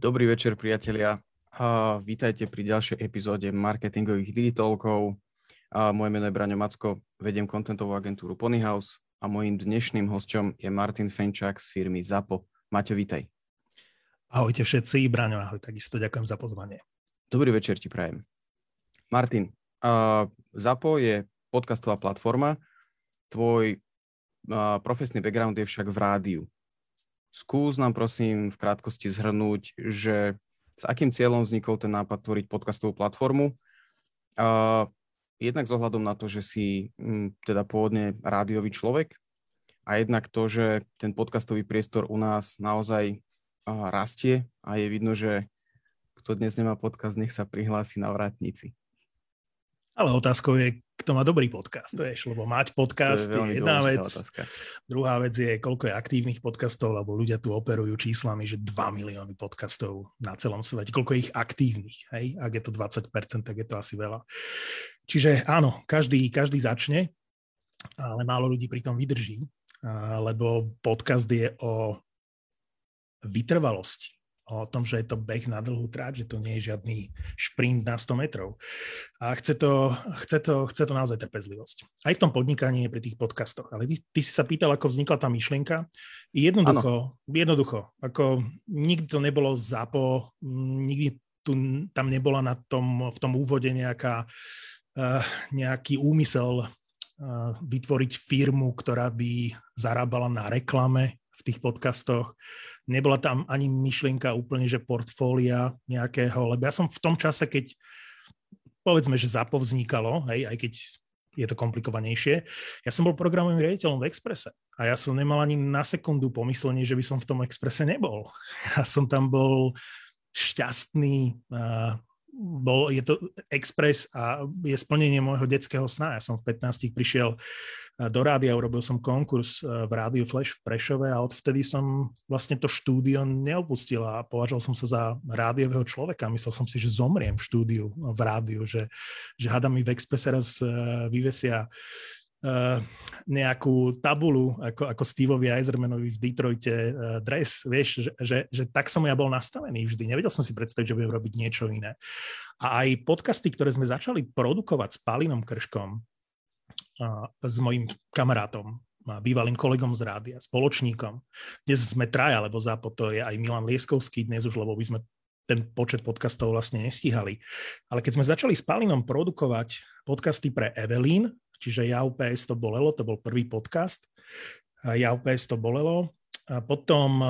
Dobrý večer, priatelia. A vítajte pri ďalšej epizóde marketingových digitálkov. A moje meno je Braňo Macko, vediem kontentovú agentúru Ponyhouse a mojím dnešným hosťom je Martin Fenčák z firmy ZAPO. Maťo, vítaj. Ahojte všetci, Braňo, ahoj, takisto ďakujem za pozvanie. Dobrý večer ti prajem. Martin, uh, ZAPO je podcastová platforma, tvoj uh, profesný background je však v rádiu. Skús nám prosím v krátkosti zhrnúť, že s akým cieľom vznikol ten nápad tvoriť podcastovú platformu. Uh, jednak s ohľadom na to, že si m, teda pôvodne rádiový človek a jednak to, že ten podcastový priestor u nás naozaj uh, rastie a je vidno, že kto dnes nemá podcast, nech sa prihlási na vrátnici. Ale otázkou je, kto má dobrý podcast, vieš, lebo mať podcast je, je jedna vec. Otázka. Druhá vec je, koľko je aktívnych podcastov, lebo ľudia tu operujú číslami, že 2 milióny podcastov na celom svete. Koľko je ich aktívnych, hej? Ak je to 20%, tak je to asi veľa. Čiže áno, každý, každý začne, ale málo ľudí pri tom vydrží, lebo podcast je o vytrvalosti o tom, že je to beh na dlhú tráť, že to nie je žiadny šprint na 100 metrov. A chce to, chce to, chce to naozaj trpezlivosť. Aj v tom podnikaní je pri tých podcastoch. Ale ty, ty si sa pýtal, ako vznikla tá myšlienka. Jednoducho, ano. jednoducho. Ako nikdy to nebolo zápo, nikdy tu, tam nebola na tom, v tom úvode nejaká, uh, nejaký úmysel uh, vytvoriť firmu, ktorá by zarábala na reklame v tých podcastoch. Nebola tam ani myšlienka úplne, že portfólia nejakého, lebo ja som v tom čase, keď povedzme, že ZAPO vznikalo, hej, aj keď je to komplikovanejšie. Ja som bol programovým riaditeľom v Exprese a ja som nemal ani na sekundu pomyslenie, že by som v tom Exprese nebol. Ja som tam bol šťastný, bol, je to Express a je splnenie môjho detského sna. Ja som v 15 prišiel eh, do rádia, urobil som konkurs eh, v Rádiu Flash v Prešove a odvtedy som vlastne to štúdio neopustil a považoval som sa za rádiového človeka. Myslel som si, že zomriem v štúdiu v rádiu, že, že hada mi v Expresse raz eh, vyvesia nejakú tabulu, ako, ako Steveovi Eisermanovi v Detroite uh, dres, vieš, že, že, že tak som ja bol nastavený vždy. Nevedel som si predstaviť, že budem robiť niečo iné. A aj podcasty, ktoré sme začali produkovať s Palinom Krškom, uh, s mojim kamarátom, bývalým kolegom z rádia, spoločníkom. Dnes sme traja, lebo za to je aj Milan Lieskovský dnes už, lebo by sme ten počet podcastov vlastne nestíhali. Ale keď sme začali s Palinom produkovať podcasty pre Evelyn, Čiže Ja UPS to bolelo, to bol prvý podcast. Ja UPS to bolelo. A potom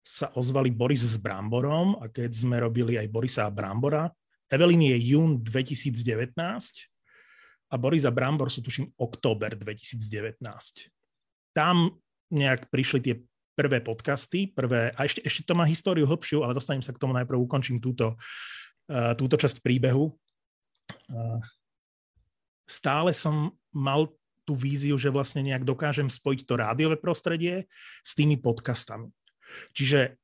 sa ozvali Boris s Bramborom a keď sme robili aj Borisa a Brambora, Evelyn je jún 2019 a Boris a Brambor sú tuším október 2019. Tam nejak prišli tie prvé podcasty, prvé, a ešte, ešte to má históriu hlbšiu, ale dostanem sa k tomu najprv, ukončím túto, uh, túto časť príbehu. Uh, stále som mal tú víziu, že vlastne nejak dokážem spojiť to rádiové prostredie s tými podcastami. Čiže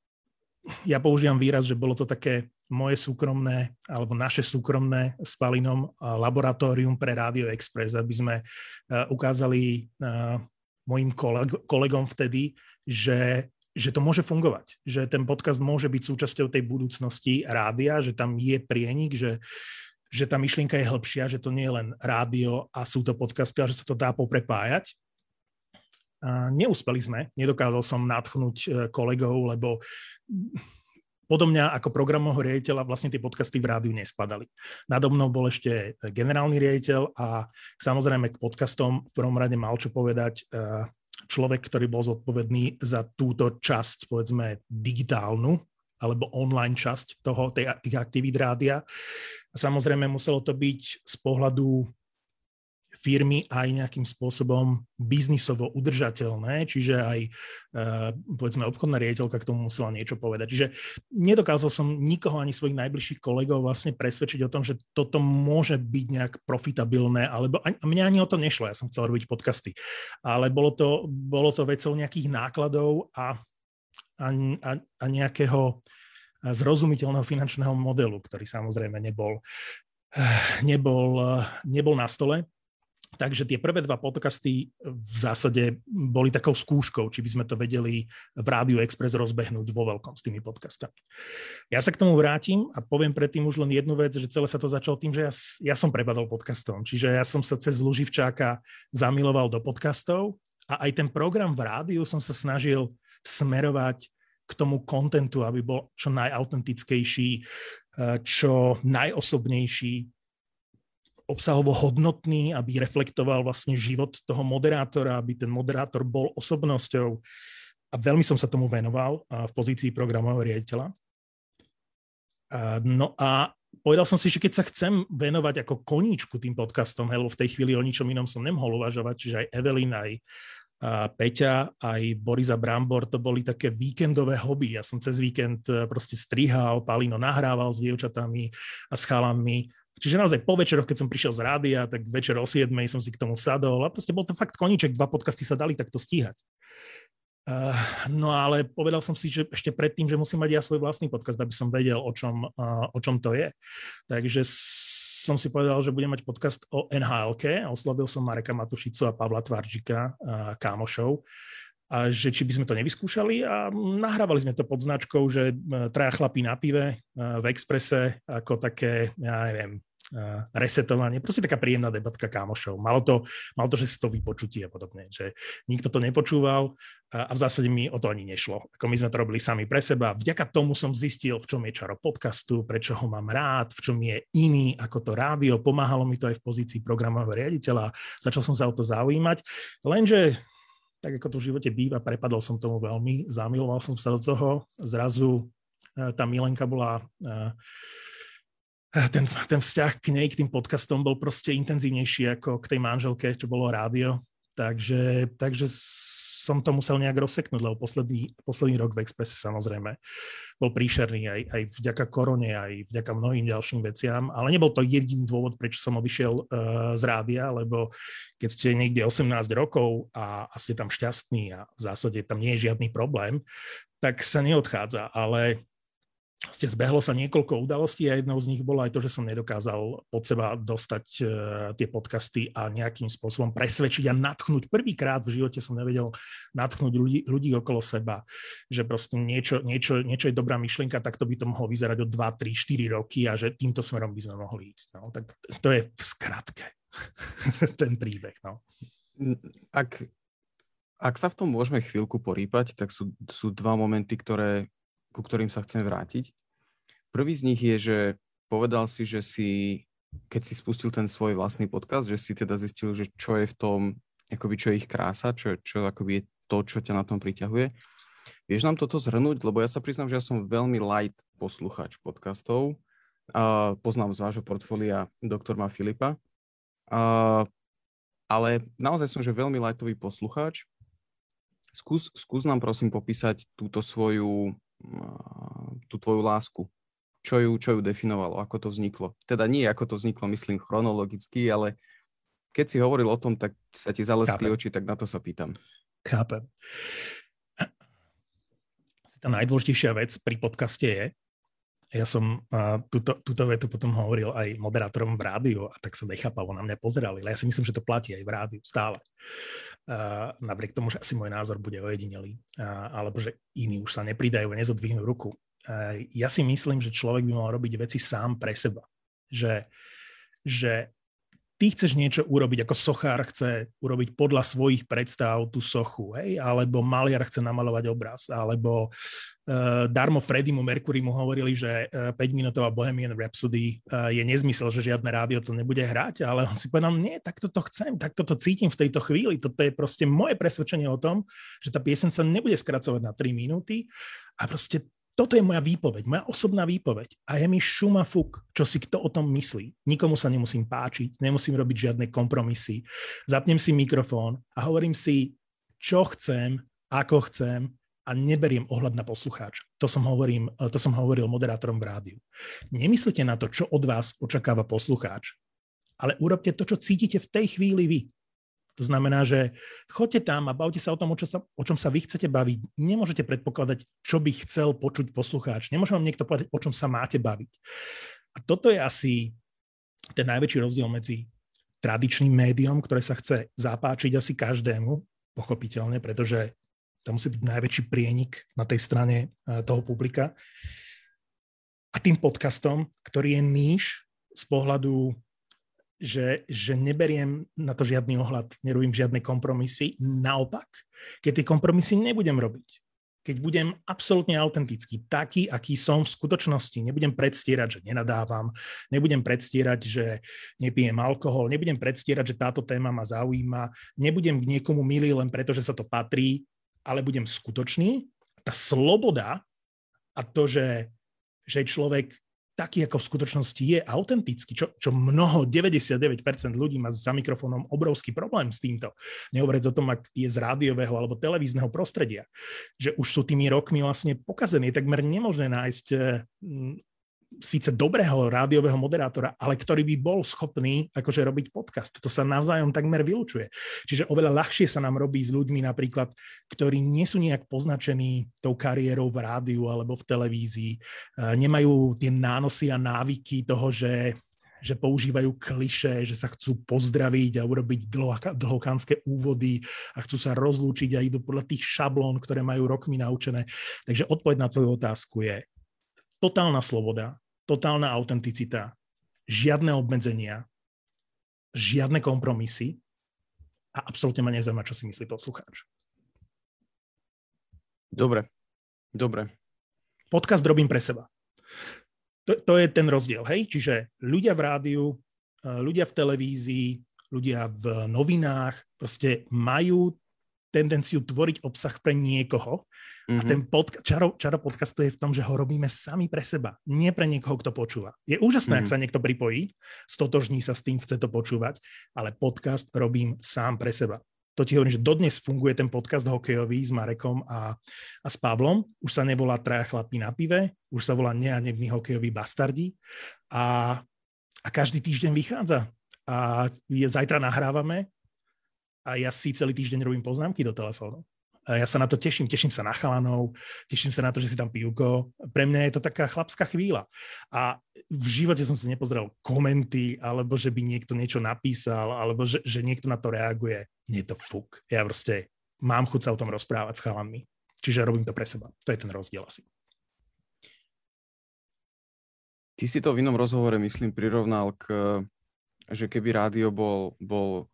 ja používam výraz, že bolo to také moje súkromné alebo naše súkromné s Palinom laboratórium pre Radio Express, aby sme ukázali mojim kolegom vtedy, že že to môže fungovať, že ten podcast môže byť súčasťou tej budúcnosti rádia, že tam je prienik, že, že tá myšlienka je hĺbšia, že to nie je len rádio a sú to podcasty, ale že sa to dá poprepájať. A neúspeli sme, nedokázal som natchnúť e, kolegov, lebo podo mňa ako programového riaditeľa vlastne tie podcasty v rádiu nespadali. Nado mnou bol ešte generálny riaditeľ a samozrejme k podcastom v prvom rade mal čo povedať e, človek, ktorý bol zodpovedný za túto časť, povedzme, digitálnu alebo online časť toho, tej, tých aktivít rádia. Samozrejme muselo to byť z pohľadu firmy aj nejakým spôsobom biznisovo udržateľné, čiže aj e, povedzme obchodná riaditeľka k tomu musela niečo povedať. Čiže nedokázal som nikoho ani svojich najbližších kolegov vlastne presvedčiť o tom, že toto môže byť nejak profitabilné, alebo a mňa ani o to nešlo, ja som chcel robiť podcasty. Ale bolo to, bolo to vecou nejakých nákladov a a, a, a nejakého zrozumiteľného finančného modelu, ktorý samozrejme nebol, nebol, nebol na stole. Takže tie prvé dva podcasty v zásade boli takou skúškou, či by sme to vedeli v Rádiu Express rozbehnúť vo veľkom s tými podcastami. Ja sa k tomu vrátim a poviem predtým už len jednu vec, že celé sa to začalo tým, že ja, ja som prepadol podcastom. Čiže ja som sa cez Luživčáka zamiloval do podcastov a aj ten program v rádiu som sa snažil smerovať k tomu kontentu, aby bol čo najautentickejší, eh, čo najosobnejší, obsahovo hodnotný, aby reflektoval vlastne život toho moderátora, aby ten moderátor bol osobnosťou. A veľmi som sa tomu venoval v pozícii programového riaditeľa. No a povedal som si, že keď sa chcem venovať ako koníčku tým podcastom, lebo v tej chvíli o ničom inom som nemohol uvažovať, čiže aj Evelyn, aj a Peťa, aj Borisa Brambor, to boli také víkendové hobby. Ja som cez víkend e, proste strihal, Palino nahrával s dievčatami a s chalami Čiže naozaj po večeroch, keď som prišiel z rádia, tak večer o 7 som si k tomu sadol a proste bol to fakt koniček, dva podcasty sa dali takto stíhať. Uh, no ale povedal som si, že ešte predtým, že musím mať ja svoj vlastný podcast, aby som vedel, o čom, uh, o čom to je. Takže som si povedal, že budem mať podcast o nhl Oslovil som Mareka Matušicu a Pavla Tvarčika, kámošov, a že či by sme to nevyskúšali? A nahrávali sme to pod značkou, že traja chlapí na pive v Exprese ako také, ja neviem, resetovanie, proste taká príjemná debatka kámošov. Malo to, malo to že si to vypočutie a podobne, že nikto to nepočúval a v zásade mi o to ani nešlo. Ako my sme to robili sami pre seba. Vďaka tomu som zistil, v čom je čaro podcastu, prečo ho mám rád, v čom je iný ako to rádio. Pomáhalo mi to aj v pozícii programového riaditeľa. Začal som sa o to zaujímať. Lenže tak ako to v živote býva, prepadol som tomu veľmi, zamiloval som sa do toho. Zrazu e, tá milenka bola e, ten, ten vzťah k nej, k tým podcastom bol proste intenzívnejší ako k tej manželke, čo bolo rádio. Takže, takže som to musel nejak rozseknúť, lebo posledný, posledný rok v Expresse samozrejme bol príšerný aj, aj vďaka korone, aj vďaka mnohým ďalším veciam, ale nebol to jediný dôvod, prečo som odišiel uh, z rádia, lebo keď ste niekde 18 rokov a, a ste tam šťastní a v zásade tam nie je žiadny problém, tak sa neodchádza, ale ste zbehlo sa niekoľko udalostí a jednou z nich bolo aj to, že som nedokázal pod seba dostať uh, tie podcasty a nejakým spôsobom presvedčiť a natchnúť. Prvýkrát v živote som nevedel natchnúť ľudí, ľudí okolo seba, že proste niečo, niečo, niečo je dobrá myšlienka, tak to by to mohlo vyzerať o 2, 3, 4 roky a že týmto smerom by sme mohli ísť. No. Tak to je v skratke ten príbeh. No. Ak, ak sa v tom môžeme chvíľku porýpať, tak sú, sú dva momenty, ktoré ku ktorým sa chcem vrátiť. Prvý z nich je, že povedal si, že si, keď si spustil ten svoj vlastný podcast, že si teda zistil, že čo je v tom, akoby čo je ich krása, čo, čo akoby je to, čo ťa na tom priťahuje. Vieš nám toto zhrnúť? Lebo ja sa priznám, že ja som veľmi light posluchač podcastov. Uh, poznám z vášho portfólia doktor Ma Filipa. Uh, ale naozaj som že veľmi lightový poslucháč. Skús, skús nám prosím popísať túto svoju tú tvoju lásku. Čo ju, čo ju definovalo, ako to vzniklo. Teda nie ako to vzniklo, myslím, chronologicky, ale keď si hovoril o tom, tak sa ti zaleskli oči, tak na to sa pýtam. Chápem. Tá najdôležitejšia vec pri podcaste je, ja som uh, túto, túto vetu potom hovoril aj moderátorom v rádiu a tak sa nechápavo na mňa pozerali, ale ja si myslím, že to platí aj v rádiu stále. Napriek tomu, že asi môj názor bude ojedinelý, alebo že iní už sa nepridajú a nezodvihnú ruku. Ja si myslím, že človek by mal robiť veci sám pre seba. Že, že ty chceš niečo urobiť, ako sochár chce urobiť podľa svojich predstav tú sochu, hej? alebo maliar chce namalovať obraz, alebo uh, darmo Freddymu Mercury mu hovorili, že uh, eh, 5-minútová Bohemian Rhapsody uh, je nezmysel, že žiadne rádio to nebude hrať, ale on si povedal, nie, tak toto chcem, tak toto cítim v tejto chvíli, toto je proste moje presvedčenie o tom, že tá piesen sa nebude skracovať na 3 minúty a proste toto je moja výpoveď, moja osobná výpoveď. A je mi šuma fuk, čo si kto o tom myslí. Nikomu sa nemusím páčiť, nemusím robiť žiadne kompromisy. Zapnem si mikrofón a hovorím si, čo chcem, ako chcem a neberiem ohľad na poslucháča. To som, hovorím, to som hovoril moderátorom v rádiu. Nemyslite na to, čo od vás očakáva poslucháč, ale urobte to, čo cítite v tej chvíli vy. To znamená, že choďte tam a bavte sa o tom, o, čo sa, o čom sa vy chcete baviť. Nemôžete predpokladať, čo by chcel počuť poslucháč. Nemôže vám niekto povedať, o čom sa máte baviť. A toto je asi ten najväčší rozdiel medzi tradičným médium, ktoré sa chce zapáčiť asi každému, pochopiteľne, pretože tam musí byť najväčší prienik na tej strane e, toho publika. A tým podcastom, ktorý je níž z pohľadu, že, že neberiem na to žiadny ohľad, nerobím žiadne kompromisy. Naopak, keď tie kompromisy nebudem robiť, keď budem absolútne autentický, taký, aký som v skutočnosti, nebudem predstierať, že nenadávam, nebudem predstierať, že nepijem alkohol, nebudem predstierať, že táto téma ma zaujíma, nebudem k niekomu milý len preto, že sa to patrí, ale budem skutočný. Tá sloboda a to, že, že človek taký, ako v skutočnosti je, autentický, čo, čo mnoho, 99% ľudí má za mikrofónom obrovský problém s týmto. Nehovoriac o tom, ak je z rádiového alebo televízneho prostredia, že už sú tými rokmi vlastne pokazení. Je takmer nemožné nájsť síce dobrého rádiového moderátora, ale ktorý by bol schopný akože robiť podcast. To sa navzájom takmer vylučuje. Čiže oveľa ľahšie sa nám robí s ľuďmi napríklad, ktorí nie sú nejak poznačení tou kariérou v rádiu alebo v televízii, nemajú tie nánosy a návyky toho, že že používajú kliše, že sa chcú pozdraviť a urobiť dlhokánske úvody a chcú sa rozlúčiť a idú podľa tých šablón, ktoré majú rokmi naučené. Takže odpoveď na tvoju otázku je, totálna sloboda, totálna autenticita, žiadne obmedzenia, žiadne kompromisy a absolútne ma nezaujíma, čo si myslí poslucháč. Dobre, dobre. Podcast robím pre seba. To, to je ten rozdiel, hej? Čiže ľudia v rádiu, eh, ľudia v televízii, ľudia v novinách proste majú tendenciu tvoriť obsah pre niekoho. Mm-hmm. A mhm. ten podca- čaro, čaro podcastu je v tom, že ho robíme sami pre seba, nie pre niekoho, kto počúva. Je úžasné, mm-hmm. ak mhm. sa niekto pripojí, stotožní sa s tým, chce to počúvať, ale podcast robím sám pre seba. To ti hovorím, že dodnes funguje ten podcast hokejový s Marekom a, a s Pavlom. Už sa nevolá Traja chlapí na pive, už sa volá Neanevní hokejoví bastardi a, a každý týždeň vychádza. A je, zajtra nahrávame a ja si celý týždeň robím poznámky do telefónu. A ja sa na to teším, teším sa na chalanov, teším sa na to, že si tam pivko. Pre mňa je to taká chlapská chvíľa. A v živote som si nepozrel komenty, alebo že by niekto niečo napísal, alebo že, že niekto na to reaguje. Nie je to fuk. Ja proste mám chuť sa o tom rozprávať s chalanmi. Čiže robím to pre seba. To je ten rozdiel asi. Ty si to v inom rozhovore, myslím, prirovnal k, že keby rádio bol, bol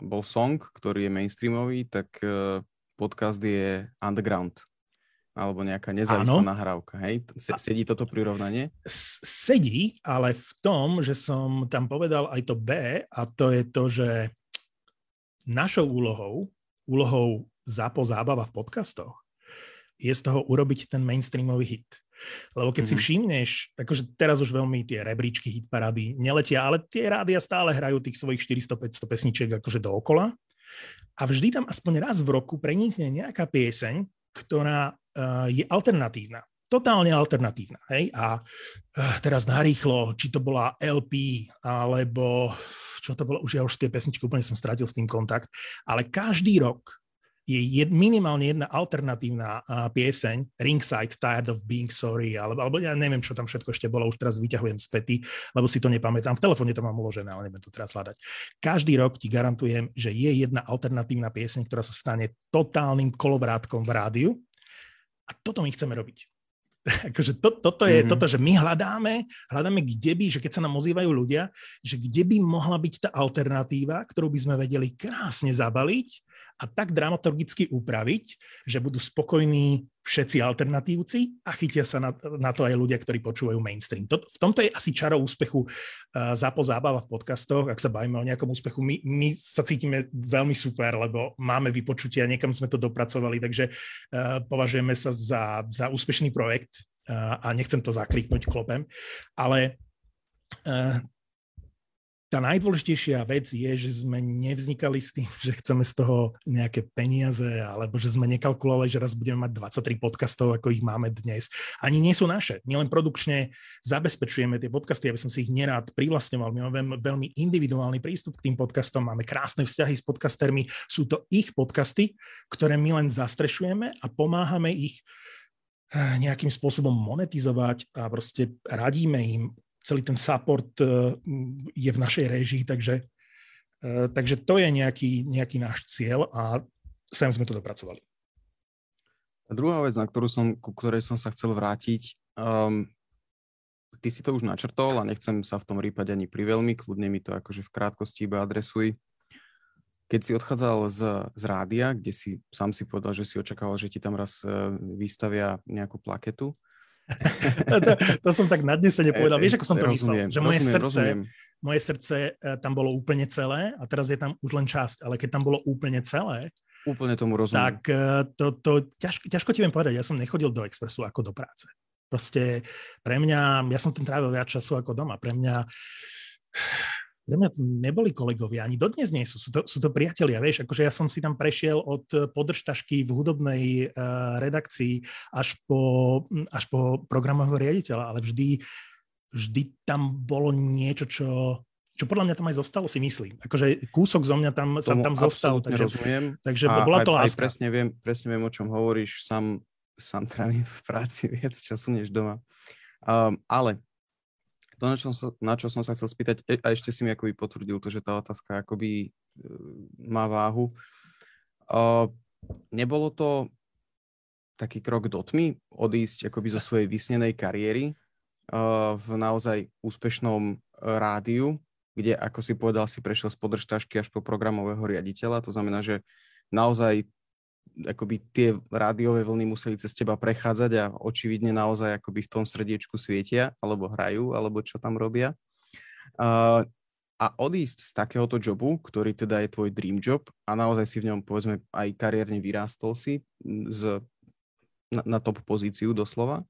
bol song, ktorý je mainstreamový, tak eh, podcast je underground alebo nejaká nezávislá Áno. nahrávka. Hej? Sedí toto prirovnanie? Sedí, ale v tom, že som tam povedal aj to B a to je to, že našou úlohou, úlohou zápo zábava v podcastoch, je z toho urobiť ten mainstreamový hit. Lebo keď mm-hmm. si mhm. všimneš, akože teraz už veľmi tie rebríčky hitparády neletia, ale tie rádia stále hrajú tých svojich 400-500 pesničiek akože dookola. A vždy tam aspoň raz v roku prenikne nejaká pieseň, ktorá uh, je alternatívna. Totálne alternatívna. Hej? A uh, teraz narýchlo, či to bola LP, alebo čo to bolo, už ja už tie pesničky úplne som stratil s tým kontakt, ale každý rok je jed, minimálne jedna alternatívna uh, pieseň, Ringside, Tired of Being Sorry, alebo, alebo ja neviem, čo tam všetko ešte bolo, už teraz vyťahujem späty, lebo si to nepamätám. V telefóne to mám uložené, ale nebudem to teraz hľadať. Každý rok ti garantujem, že je jedna alternatívna pieseň, ktorá sa stane totálnym kolovrátkom v rádiu a toto my chceme robiť. akože to, toto je mm-hmm. toto, že my hľadáme, hľadáme, kde by, že keď sa nám ozývajú ľudia, že kde by mohla byť tá alternatíva, ktorú by sme vedeli krásne zabaliť a tak dramaturgicky upraviť, že budú spokojní všetci alternatívci a chytia sa na, na to aj ľudia, ktorí počúvajú mainstream. To, v tomto je asi čaro úspechu uh, zápo zábava v podcastoch. Ak sa bavíme o nejakom úspechu, my, my sa cítime veľmi super, lebo máme vypočutia, niekam sme to dopracovali, takže uh, považujeme sa za, za úspešný projekt uh, a nechcem to zakriknúť klopem, ale tá najdôležitejšia vec je, že sme nevznikali s tým, že chceme z toho nejaké peniaze, alebo že sme nekalkulovali, že raz budeme mať 23 podcastov, ako ich máme dnes. Ani nie sú naše. My len produkčne zabezpečujeme tie podcasty, aby som si ich nerád privlastňoval. My máme veľmi individuálny prístup k tým podcastom, máme krásne vzťahy s podcastermi. Sú to ich podcasty, ktoré my len zastrešujeme a pomáhame ich eh, nejakým spôsobom monetizovať a proste radíme im celý ten support e, je v našej režii, takže takže to je nejaký, nejaký náš cieľ a sem sme to dopracovali. A druhá vec, na ktorú som, ku ktorej som sa chcel vrátiť, um, ty si to už načrtol a nechcem sa v tom rýpať ani pri veľmi, kľudne mi to akože v krátkosti iba adresuj. Keď si odchádzal z, z rádia, kde si sám si povedal, že si očakával, že ti tam raz uh, vystavia nejakú plaketu. to, to som tak nadnesene povedal. Vieš, ako som to rozumiem, myslel? Že moje rozumiem, srdce, rozumiem. moje srdce eh, tam bolo úplne celé a teraz je tam už len časť. Ale keď tam bolo úplne celé, Úplne tomu rozumiem. tak eh, to, to ťažko, ťažko ti viem povedať. Ja som nechodil do Expressu ako do práce. Proste pre mňa, ja som ten trávil viac času ako doma. Pre mňa pre mňa to neboli kolegovia, ani dodnes nie sú. Sú to, sú to priatelia, vieš, akože ja som si tam prešiel od podržtašky v hudobnej uh, redakcii až po, až po programového riaditeľa, ale vždy, vždy tam bolo niečo, čo, čo podľa mňa tam aj zostalo, si myslím. Akože kúsok zo mňa tam, sa tam zostal. Takže, rozumiem. takže a, bola to aj, láska. Aj presne, viem, presne viem, o čom hovoríš. Sám, sám trávim v práci viac času než doma. Um, ale to, na čo, som, na čo som sa chcel spýtať, e, a ešte si mi akoby potvrdil to, že tá otázka akoby e, má váhu. Uh, nebolo to taký krok do tmy, odísť akoby zo svojej vysnenej kariéry uh, v naozaj úspešnom rádiu, kde, ako si povedal, si prešiel z podržtašky až po programového riaditeľa. To znamená, že naozaj akoby tie rádiové vlny museli cez teba prechádzať a očividne naozaj akoby v tom srdiečku svietia, alebo hrajú, alebo čo tam robia. Uh, a odísť z takéhoto jobu, ktorý teda je tvoj dream job a naozaj si v ňom povedzme aj kariérne vyrástol si z, na, na top pozíciu doslova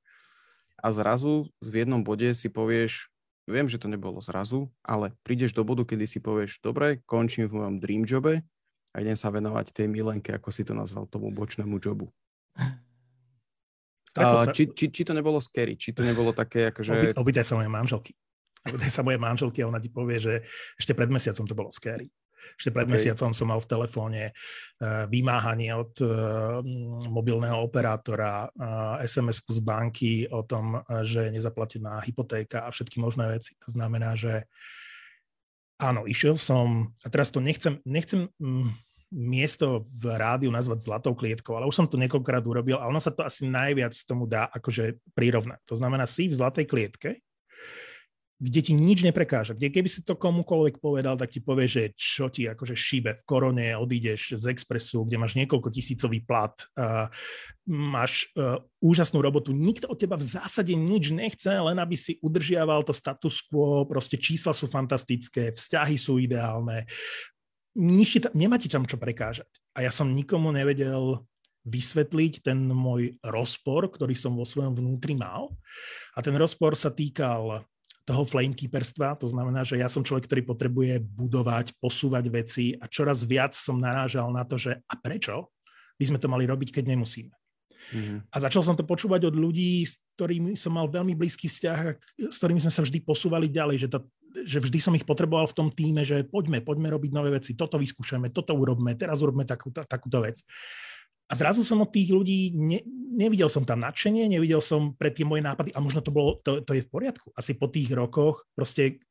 a zrazu v jednom bode si povieš, viem, že to nebolo zrazu, ale prídeš do bodu, kedy si povieš, dobre, končím v mojom dream jobe, a idem sa venovať tej milenke, ako si to nazval, tomu bočnému jobu. Uh, či, či, či to nebolo scary, či to nebolo také, akože... Opýtaj sa mojej manželky. Opýtaj sa mojej manželky a ona ti povie, že ešte pred mesiacom to bolo scary. Ešte pred okay. mesiacom som mal v telefóne uh, vymáhanie od uh, mobilného operátora, uh, SMS-ku z banky o tom, že je nezaplatená hypotéka a všetky možné veci. To znamená, že áno, išiel som, a teraz to nechcem, nechcem mm, miesto v rádiu nazvať zlatou klietkou, ale už som to niekoľkokrát urobil a ono sa to asi najviac tomu dá akože prirovnať. To znamená, si v zlatej klietke, kde ti nič neprekáža, kde keby si to komukoľvek povedal, tak ti povie, že čo ti akože šíbe v korone, odídeš z Expressu, kde máš niekoľko tisícový plat, uh, máš uh, úžasnú robotu, nikto od teba v zásade nič nechce, len aby si udržiaval to status quo, proste čísla sú fantastické, vzťahy sú ideálne, nič ti tam, nemá ti tam čo prekážať. A ja som nikomu nevedel vysvetliť ten môj rozpor, ktorý som vo svojom vnútri mal. A ten rozpor sa týkal toho flamekeeperstva, to znamená, že ja som človek, ktorý potrebuje budovať, posúvať veci a čoraz viac som narážal na to, že a prečo by sme to mali robiť, keď nemusíme. Mm-hmm. A začal som to počúvať od ľudí, s ktorými som mal veľmi blízky vzťah, s ktorými sme sa vždy posúvali ďalej, že to, že vždy som ich potreboval v tom týme, že poďme, poďme robiť nové veci, toto vyskúšame, toto urobme, teraz urobme takúto, takúto vec. A zrazu som od tých ľudí, ne, nevidel som tam nadšenie, nevidel som pre tie moje nápady a možno to bolo, to, to je v poriadku. Asi po tých rokoch proste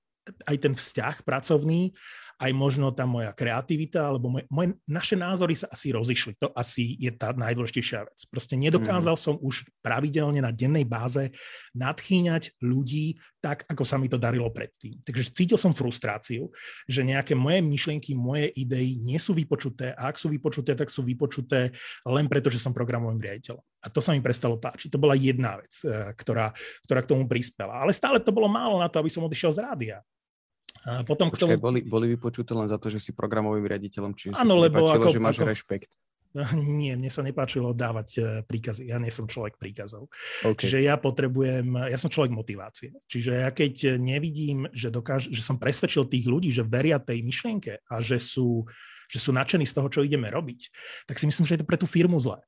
aj ten vzťah pracovný aj možno tá moja kreativita, alebo moje, moje, naše názory sa asi rozišli. To asi je tá najdôležitejšia vec. Proste nedokázal mm. som už pravidelne na dennej báze nadchýňať ľudí tak, ako sa mi to darilo predtým. Takže cítil som frustráciu, že nejaké moje myšlienky, moje idei nie sú vypočuté a ak sú vypočuté, tak sú vypočuté len preto, že som programovým riaditeľom. A to sa mi prestalo páčiť. To bola jedna vec, eh, ktorá, ktorá k tomu prispela. Ale stále to bolo málo na to, aby som odišiel z rádia. A potom Počkej, k tomu... boli, boli vypočuté len za to, že si programovým riaditeľom, čiže ano, lebo nepáčilo, ako, že máš ako... rešpekt. Nie, mne sa nepáčilo dávať e, príkazy. Ja nie som človek príkazov. Okay. Čiže ja potrebujem, ja som človek motivácie. Čiže ja keď nevidím, že, dokáž, že som presvedčil tých ľudí, že veria tej myšlienke a že sú, že sú nadšení z toho, čo ideme robiť, tak si myslím, že je to pre tú firmu zlé.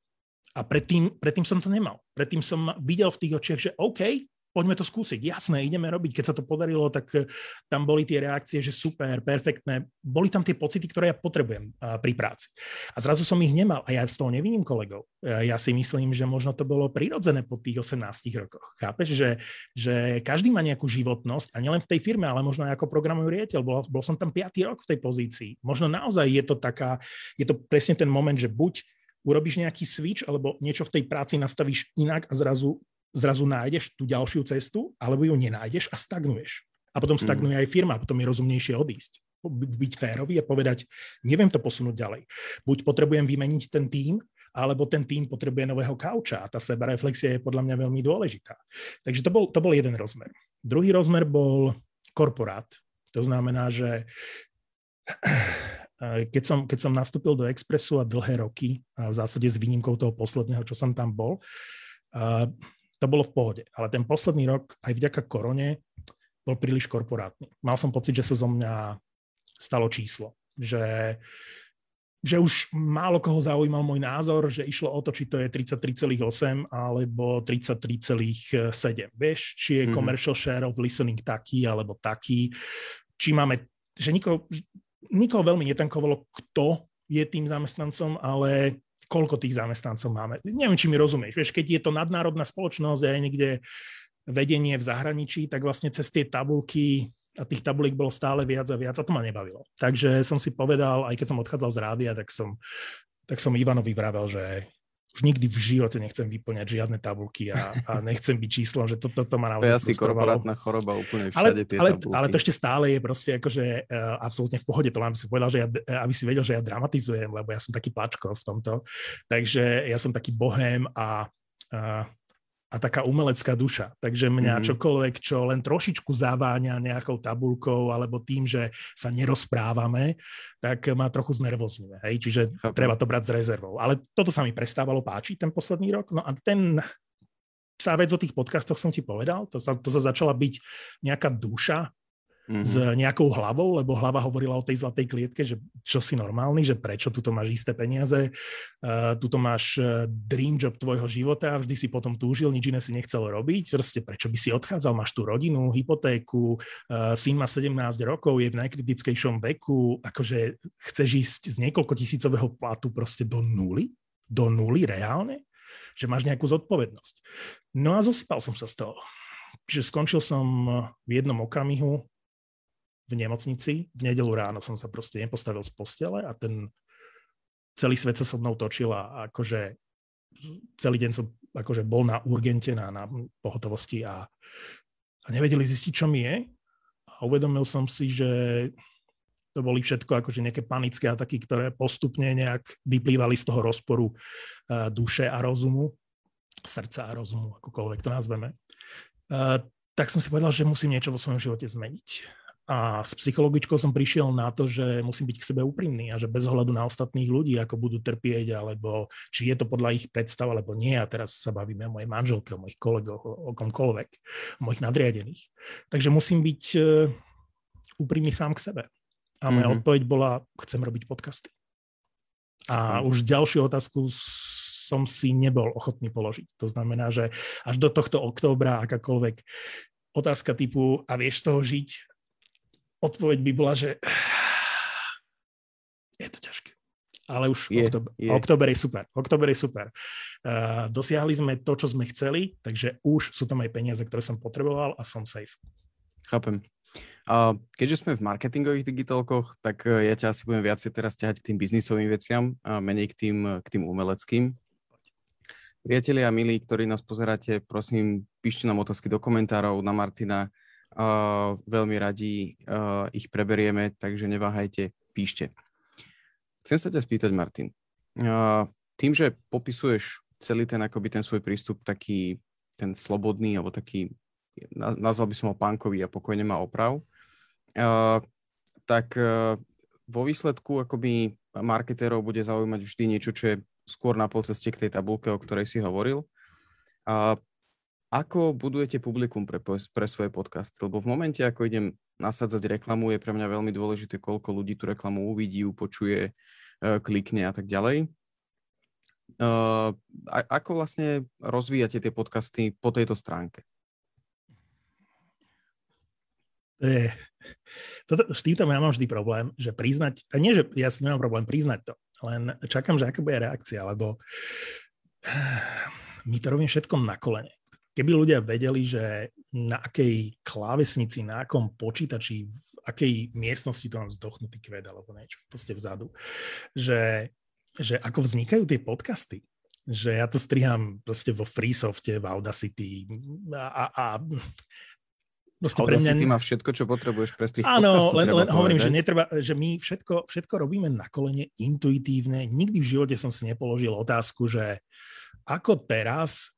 A predtým, predtým som to nemal. Predtým som videl v tých očiach, že OK, poďme to skúsiť. Jasné, ideme robiť. Keď sa to podarilo, tak eh, tam boli tie reakcie, že super, perfektné. Boli tam tie pocity, ktoré ja potrebujem uh, pri práci. A zrazu som ich nemal a ja z toho neviním kolegov. Uh, ja si myslím, že možno to bolo prirodzené po tých 18 rokoch. Chápeš, že, že každý má nejakú životnosť a nielen v tej firme, ale možno aj ako programový riaditeľ. Bol, bol som tam 5. rok v tej pozícii. Možno naozaj je to taká, je to presne ten moment, že buď urobíš nejaký switch alebo niečo v tej práci nastavíš inak a zrazu zrazu nájdeš tú ďalšiu cestu, alebo ju nenájdeš a stagnuješ. A potom mhm. stagnuje mm. aj firma, potom je rozumnejšie odísť. Byť férový a povedať, neviem to posunúť ďalej. Buď potrebujem vymeniť ten tým, alebo ten tým potrebuje nového kauča a tá sebareflexia je podľa mňa veľmi dôležitá. Takže to bol, to bol jeden rozmer. Druhý rozmer bol korporát. To znamená, že keď som, keď som nastúpil do Expressu a dlhé roky, a v zásade s výnimkou toho posledného, čo som tam bol, to bolo v pohode. Ale ten posledný rok, aj vďaka korone, bol príliš korporátny. Mal som pocit, že sa zo mňa stalo číslo. Že, že už málo koho zaujímal môj názor, že išlo o to, či to je 33,8 alebo 33,7. Vieš, či je mm-hmm. commercial share of listening taký alebo taký. Či máme, že nikoho, nikoho veľmi netankovalo, kto je tým zamestnancom, ale koľko tých zamestnancov máme. Neviem, či mi rozumieš. Vieš, keď je to nadnárodná spoločnosť a je niekde vedenie v zahraničí, tak vlastne cez tie tabulky a tých tabuliek bolo stále viac a viac a to ma nebavilo. Takže som si povedal, aj keď som odchádzal z rádia, tak som, tak som Ivanovi vravel, že už nikdy v živote nechcem vyplňať žiadne tabulky a, a nechcem byť číslom, že toto to, to ma naozaj To je asi korporátna choroba úplne všade ale, tie ale, tabulky. Ale to ešte stále je proste akože uh, absolútne v pohode, to len aby si povedal, že ja, aby si vedel, že ja dramatizujem, lebo ja som taký plačko v tomto. Takže ja som taký bohem a uh, a taká umelecká duša. Takže mňa mm-hmm. čokoľvek, čo len trošičku zaváňa nejakou tabulkou alebo tým, že sa nerozprávame, tak ma trochu znervozňuje. Hej? Čiže Chápem. treba to brať s rezervou. Ale toto sa mi prestávalo páčiť ten posledný rok. No a ten, tá vec o tých podcastoch som ti povedal, to sa, to sa začala byť nejaká duša, mm-hmm. s nejakou hlavou, lebo hlava hovorila o tej zlatej klietke, že čo si normálny, že prečo tuto máš isté peniaze, uh, tuto máš uh, dream job tvojho života, vždy si potom túžil, nič iné si nechcel robiť, proste prečo by si odchádzal, máš tú rodinu, hypotéku, uh, syn má 17 rokov, je v najkritickejšom veku, akože chceš ísť z niekoľko tisícového platu proste do nuly, do nuly reálne, že máš nejakú zodpovednosť. No a zosypal som sa z toho. Že skončil som v jednom okamihu v nemocnici. V nedelu ráno som sa proste nepostavil z postele a ten celý svet sa so mnou točil a akože celý deň som akože bol na urgente, na, na pohotovosti a, a nevedeli zistiť, čo mi je. A uvedomil som si, že to boli všetko akože nejaké panické ataky, ktoré postupne nejak vyplývali z toho rozporu uh, duše a rozumu, srdca a rozumu, akokoľvek to nazveme. Uh, tak som si povedal, že musím niečo vo svojom živote zmeniť. A s psychologičkou som prišiel na to, že musím byť k sebe úprimný a že bez ohľadu na ostatných ľudí, ako budú trpieť, alebo či je to podľa ich predstav, alebo nie. A teraz sa bavíme o mojej manželke, o mojich kolegoch, o, komkoľvek, o mojich nadriadených. Takže musím byť uh, úprimný sám k sebe. A moja mm-hmm. odpoveď bola, chcem robiť podcasty. A už ďalšiu otázku som si nebol ochotný položiť. To znamená, že až do tohto októbra akákoľvek otázka typu a vieš toho žiť, odpoveď by bola, že je to ťažké. Ale už je, oktober, je. oktober je super. Oktober je super. Uh, dosiahli sme to, čo sme chceli, takže už sú tam aj peniaze, ktoré som potreboval a som safe. Chápem. A keďže sme v marketingových digitálkoch, tak e, ja ťa asi budem viacej teraz ťahať k tým biznisovým veciam a menej k tým, k tým umeleckým. Priatelia milí, ktorí nás pozeráte, prosím, píšte nám otázky do komentárov na Martina veľmi radi ich preberieme, takže neváhajte, píšte. Chcem sa ťa spýtať, Martin. Tým, že popisuješ celý ten, akoby ten svoj prístup taký ten slobodný, alebo taký, nazval by som ho punkový a pokojne má oprav, tak vo výsledku akoby marketérov bude zaujímať vždy niečo, čo je skôr na pol ceste k tej tabulke, o ktorej si hovoril. Uh, ako budujete publikum pre, pre svoje podcasty? Lebo v momente, ako idem nasadzať reklamu, je pre mňa veľmi dôležité, koľko ľudí tú reklamu uvidí, počuje, e, klikne a tak ďalej. Uh, ako vlastne rozvíjate tie podcasty po tejto stránke? Je, toto, s týmto ja mám vždy problém, že priznať, a nie, že ja si nemám problém priznať to, len čakám, že aká bude reakcia, lebo my to robíme všetkom na kolene. Keby ľudia vedeli, že na akej klávesnici, na akom počítači, v akej miestnosti to mám zdochnutý kvet alebo niečo, proste vzadu, že, že ako vznikajú tie podcasty, že ja to striham proste vo FreeSofte, v Audacity a, a, a Proste pre mňa... má všetko, čo potrebuješ pre tých Áno, len, len hovorím, že, netreba, že my všetko, všetko robíme na kolene intuitívne. Nikdy v živote som si nepoložil otázku, že ako teraz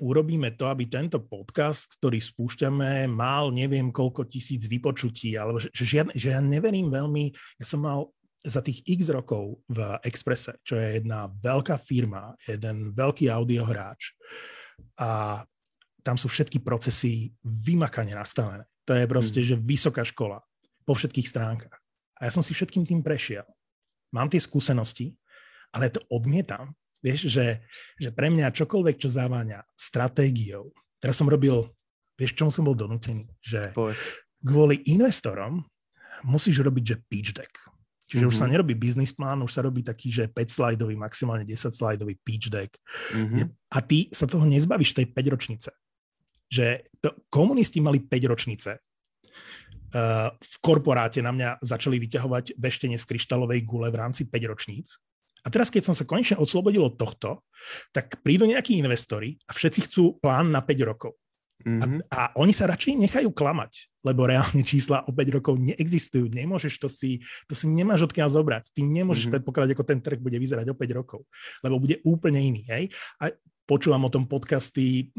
urobíme to, aby tento podcast, ktorý spúšťame, mal neviem koľko tisíc vypočutí, alebo že, že, žiadne, že ja neverím veľmi, ja som mal za tých x rokov v Expresse, čo je jedna veľká firma, jeden veľký audiohráč a tam sú všetky procesy vymakane nastavené. To je proste, hmm. že vysoká škola po všetkých stránkach. A ja som si všetkým tým prešiel. Mám tie skúsenosti, ale to odmietam. Vieš, že, že pre mňa čokoľvek, čo záváňa stratégiou, teraz som robil, vieš, čomu som bol donútený? Že Povedz. kvôli investorom musíš robiť, že pitch deck. Čiže mm-hmm. už sa mhm. nerobí business plán, už sa robí taký, že 5 slajdový, maximálne 10 slajdový pitch deck. Mm-hmm. A ty sa toho nezbavíš tej 5 ročnice že to, komunisti mali 5 ročnice. Uh, v korporáte na mňa začali vyťahovať veštenie z kryštálovej gule v rámci 5 ročníc. A teraz, keď som sa konečne oslobodil od tohto, tak prídu nejakí investori a všetci chcú plán na 5 rokov. Mm-hmm. A, a oni sa radšej nechajú klamať, lebo reálne čísla o 5 rokov neexistujú. Nemôžeš to si, to si nemáš odkiaľ zobrať. Ty nemôžeš mm-hmm. predpokladať, ako ten trh bude vyzerať o 5 rokov, lebo bude úplne iný. Hej? A počúvam o tom podcasty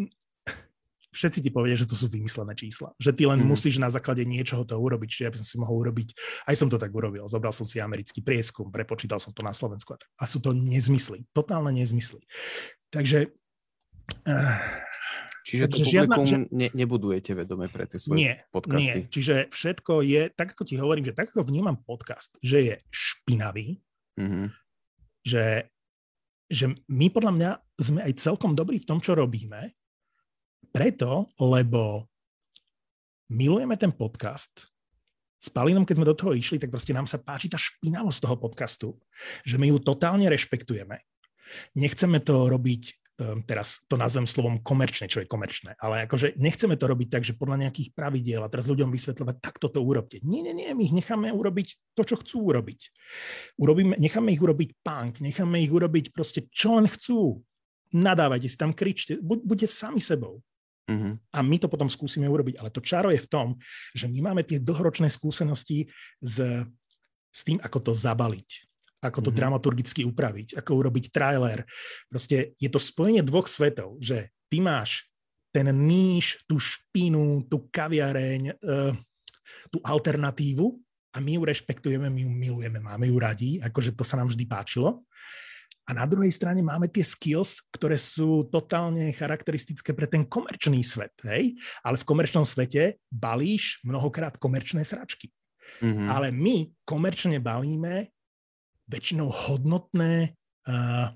všetci ti povedia, že to sú vymyslené čísla. Že ty len mm. musíš na základe niečoho to urobiť. Čiže ja by som si mohol urobiť, aj som to tak urobil. Zobral som si americký prieskum, prepočítal som to na Slovensku. A sú to nezmysly, totálne nezmysly. Takže... Uh, Čiže to publikum žiadna, ne, nebudujete vedome pre tie svoje nie, podcasty? Nie, čiže všetko je, tak ako ti hovorím, že tak ako vnímam podcast, že je špinavý, mm-hmm. že, že my podľa mňa sme aj celkom dobrí v tom, čo robíme, preto, lebo milujeme ten podcast. S Palinom, keď sme do toho išli, tak proste nám sa páči tá špinavosť toho podcastu, že my ju totálne rešpektujeme. Nechceme to robiť, um, teraz to nazvem slovom komerčné, čo je komerčné, ale akože nechceme to robiť tak, že podľa nejakých pravidiel a teraz ľuďom vysvetľovať, takto to urobte. Nie, nie, nie, my ich necháme urobiť to, čo chcú urobiť. Urobíme, necháme ich urobiť punk, necháme ich urobiť proste, čo len chcú. Nadávajte si tam, kričte, buď, buďte sami sebou. Uh-huh. A my to potom skúsime urobiť. Ale to čaro je v tom, že my máme tie dlhoročné skúsenosti s, s tým, ako to zabaliť, ako to uh-huh. dramaturgicky upraviť, ako urobiť trailer. Proste je to spojenie dvoch svetov, že ty máš ten níž, tú špínu, tú kaviareň, uh, tú alternatívu a my ju rešpektujeme, my ju milujeme, máme ju radi, akože to sa nám vždy páčilo. A na druhej strane máme tie skills, ktoré sú totálne charakteristické pre ten komerčný svet. Hej? Ale v komerčnom svete balíš mnohokrát komerčné sračky. Mm-hmm. Ale my komerčne balíme väčšinou hodnotné uh,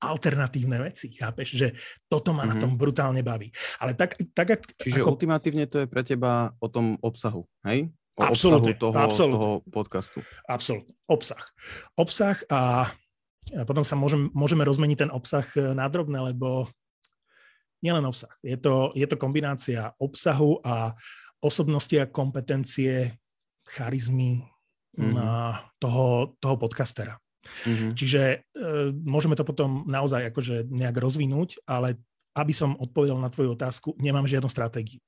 alternatívne veci, chápeš? Že toto ma mm-hmm. na mhm. tom brutálne baví. Ale tak, tak Čiže ako... ultimatívne to je pre teba o tom obsahu, hej? O absolútne, obsahu toho, absolútne. toho podcastu. Absolútne. Obsah. Obsah a potom sa môžem, môžeme rozmeniť ten obsah e, na drobné, lebo nielen obsah. Je to, je to kombinácia obsahu a osobnosti a kompetencie, charizmy mm-hmm. toho, toho podcastera. Mm-hmm. Čiže e, môžeme to potom naozaj akože nejak rozvinúť, ale aby som odpovedal na tvoju otázku, nemám žiadnu stratégiu.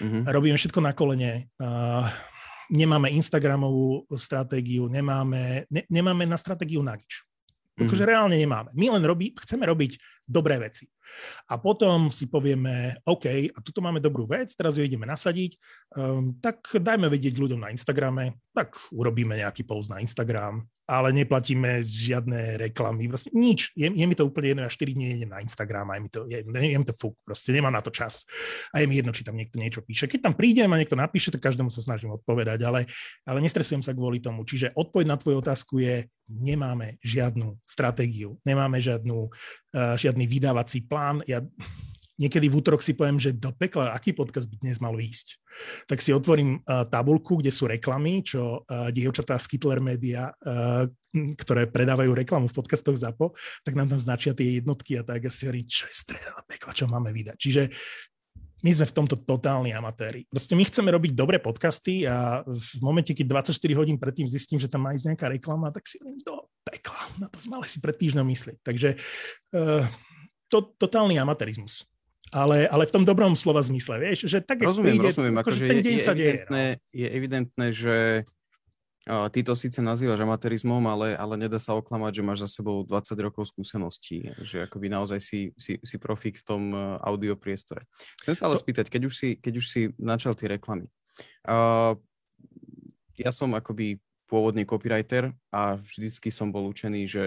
Mm-hmm. Robíme všetko na kolene. Uh, nemáme Instagramovú stratégiu, nemáme, ne, nemáme na stratégiu na nič. Akože mm. reálne nemáme. My len robí, chceme robiť dobré veci. A potom si povieme, OK, a tuto máme dobrú vec, teraz ju ideme nasadiť, um, tak dajme vedieť ľuďom na Instagrame, tak urobíme nejaký post na Instagram, ale neplatíme žiadne reklamy, proste nič. Je, je mi to úplne jedno, ja 4 dní idem na Instagram a je mi to, je, je mi to fuk, proste nemám na to čas. A je mi jedno, či tam niekto niečo píše. Keď tam prídem a niekto napíše, tak každému sa snažím odpovedať, ale, ale nestresujem sa kvôli tomu. Čiže odpoveď na tvoju otázku je, nemáme žiadnu stratégiu, nemáme žiadnu, žiadny vydávací plán. Ja, niekedy v útorok si poviem, že do pekla, aký podcast by dnes mal výjsť. Tak si otvorím uh, tabulku, kde sú reklamy, čo uh, dievčatá z Kitler Media, ktoré predávajú reklamu v podcastoch ZAPO, tak nám tam značia tie jednotky a tak ja si hovorím, čo je streda na pekla, čo máme vydať. Čiže my sme v tomto totálni amatéri. Proste my chceme robiť dobré podcasty a v momente, keď 24 hodín predtým zistím, že tam má ísť nejaká reklama, tak si hovorím, do pekla, na to sme mali si pred týždňom myslieť. Takže uh, to, totálny amatérizmus. Ale, ale v tom dobrom slova zmysle, vieš, že tak, rozumiem, príde, rozumiem, akože akože ten deň je, sa je, deje. no. je evidentné, že uh, ty to síce nazývaš amatérizmom, ale, ale nedá sa oklamať, že máš za sebou 20 rokov skúseností, že akoby naozaj si, si, si profík v tom uh, audio priestore. Chcem sa ale to... spýtať, keď už si, keď už si načal tie reklamy. Uh, ja som akoby pôvodný copywriter a vždycky som bol učený, že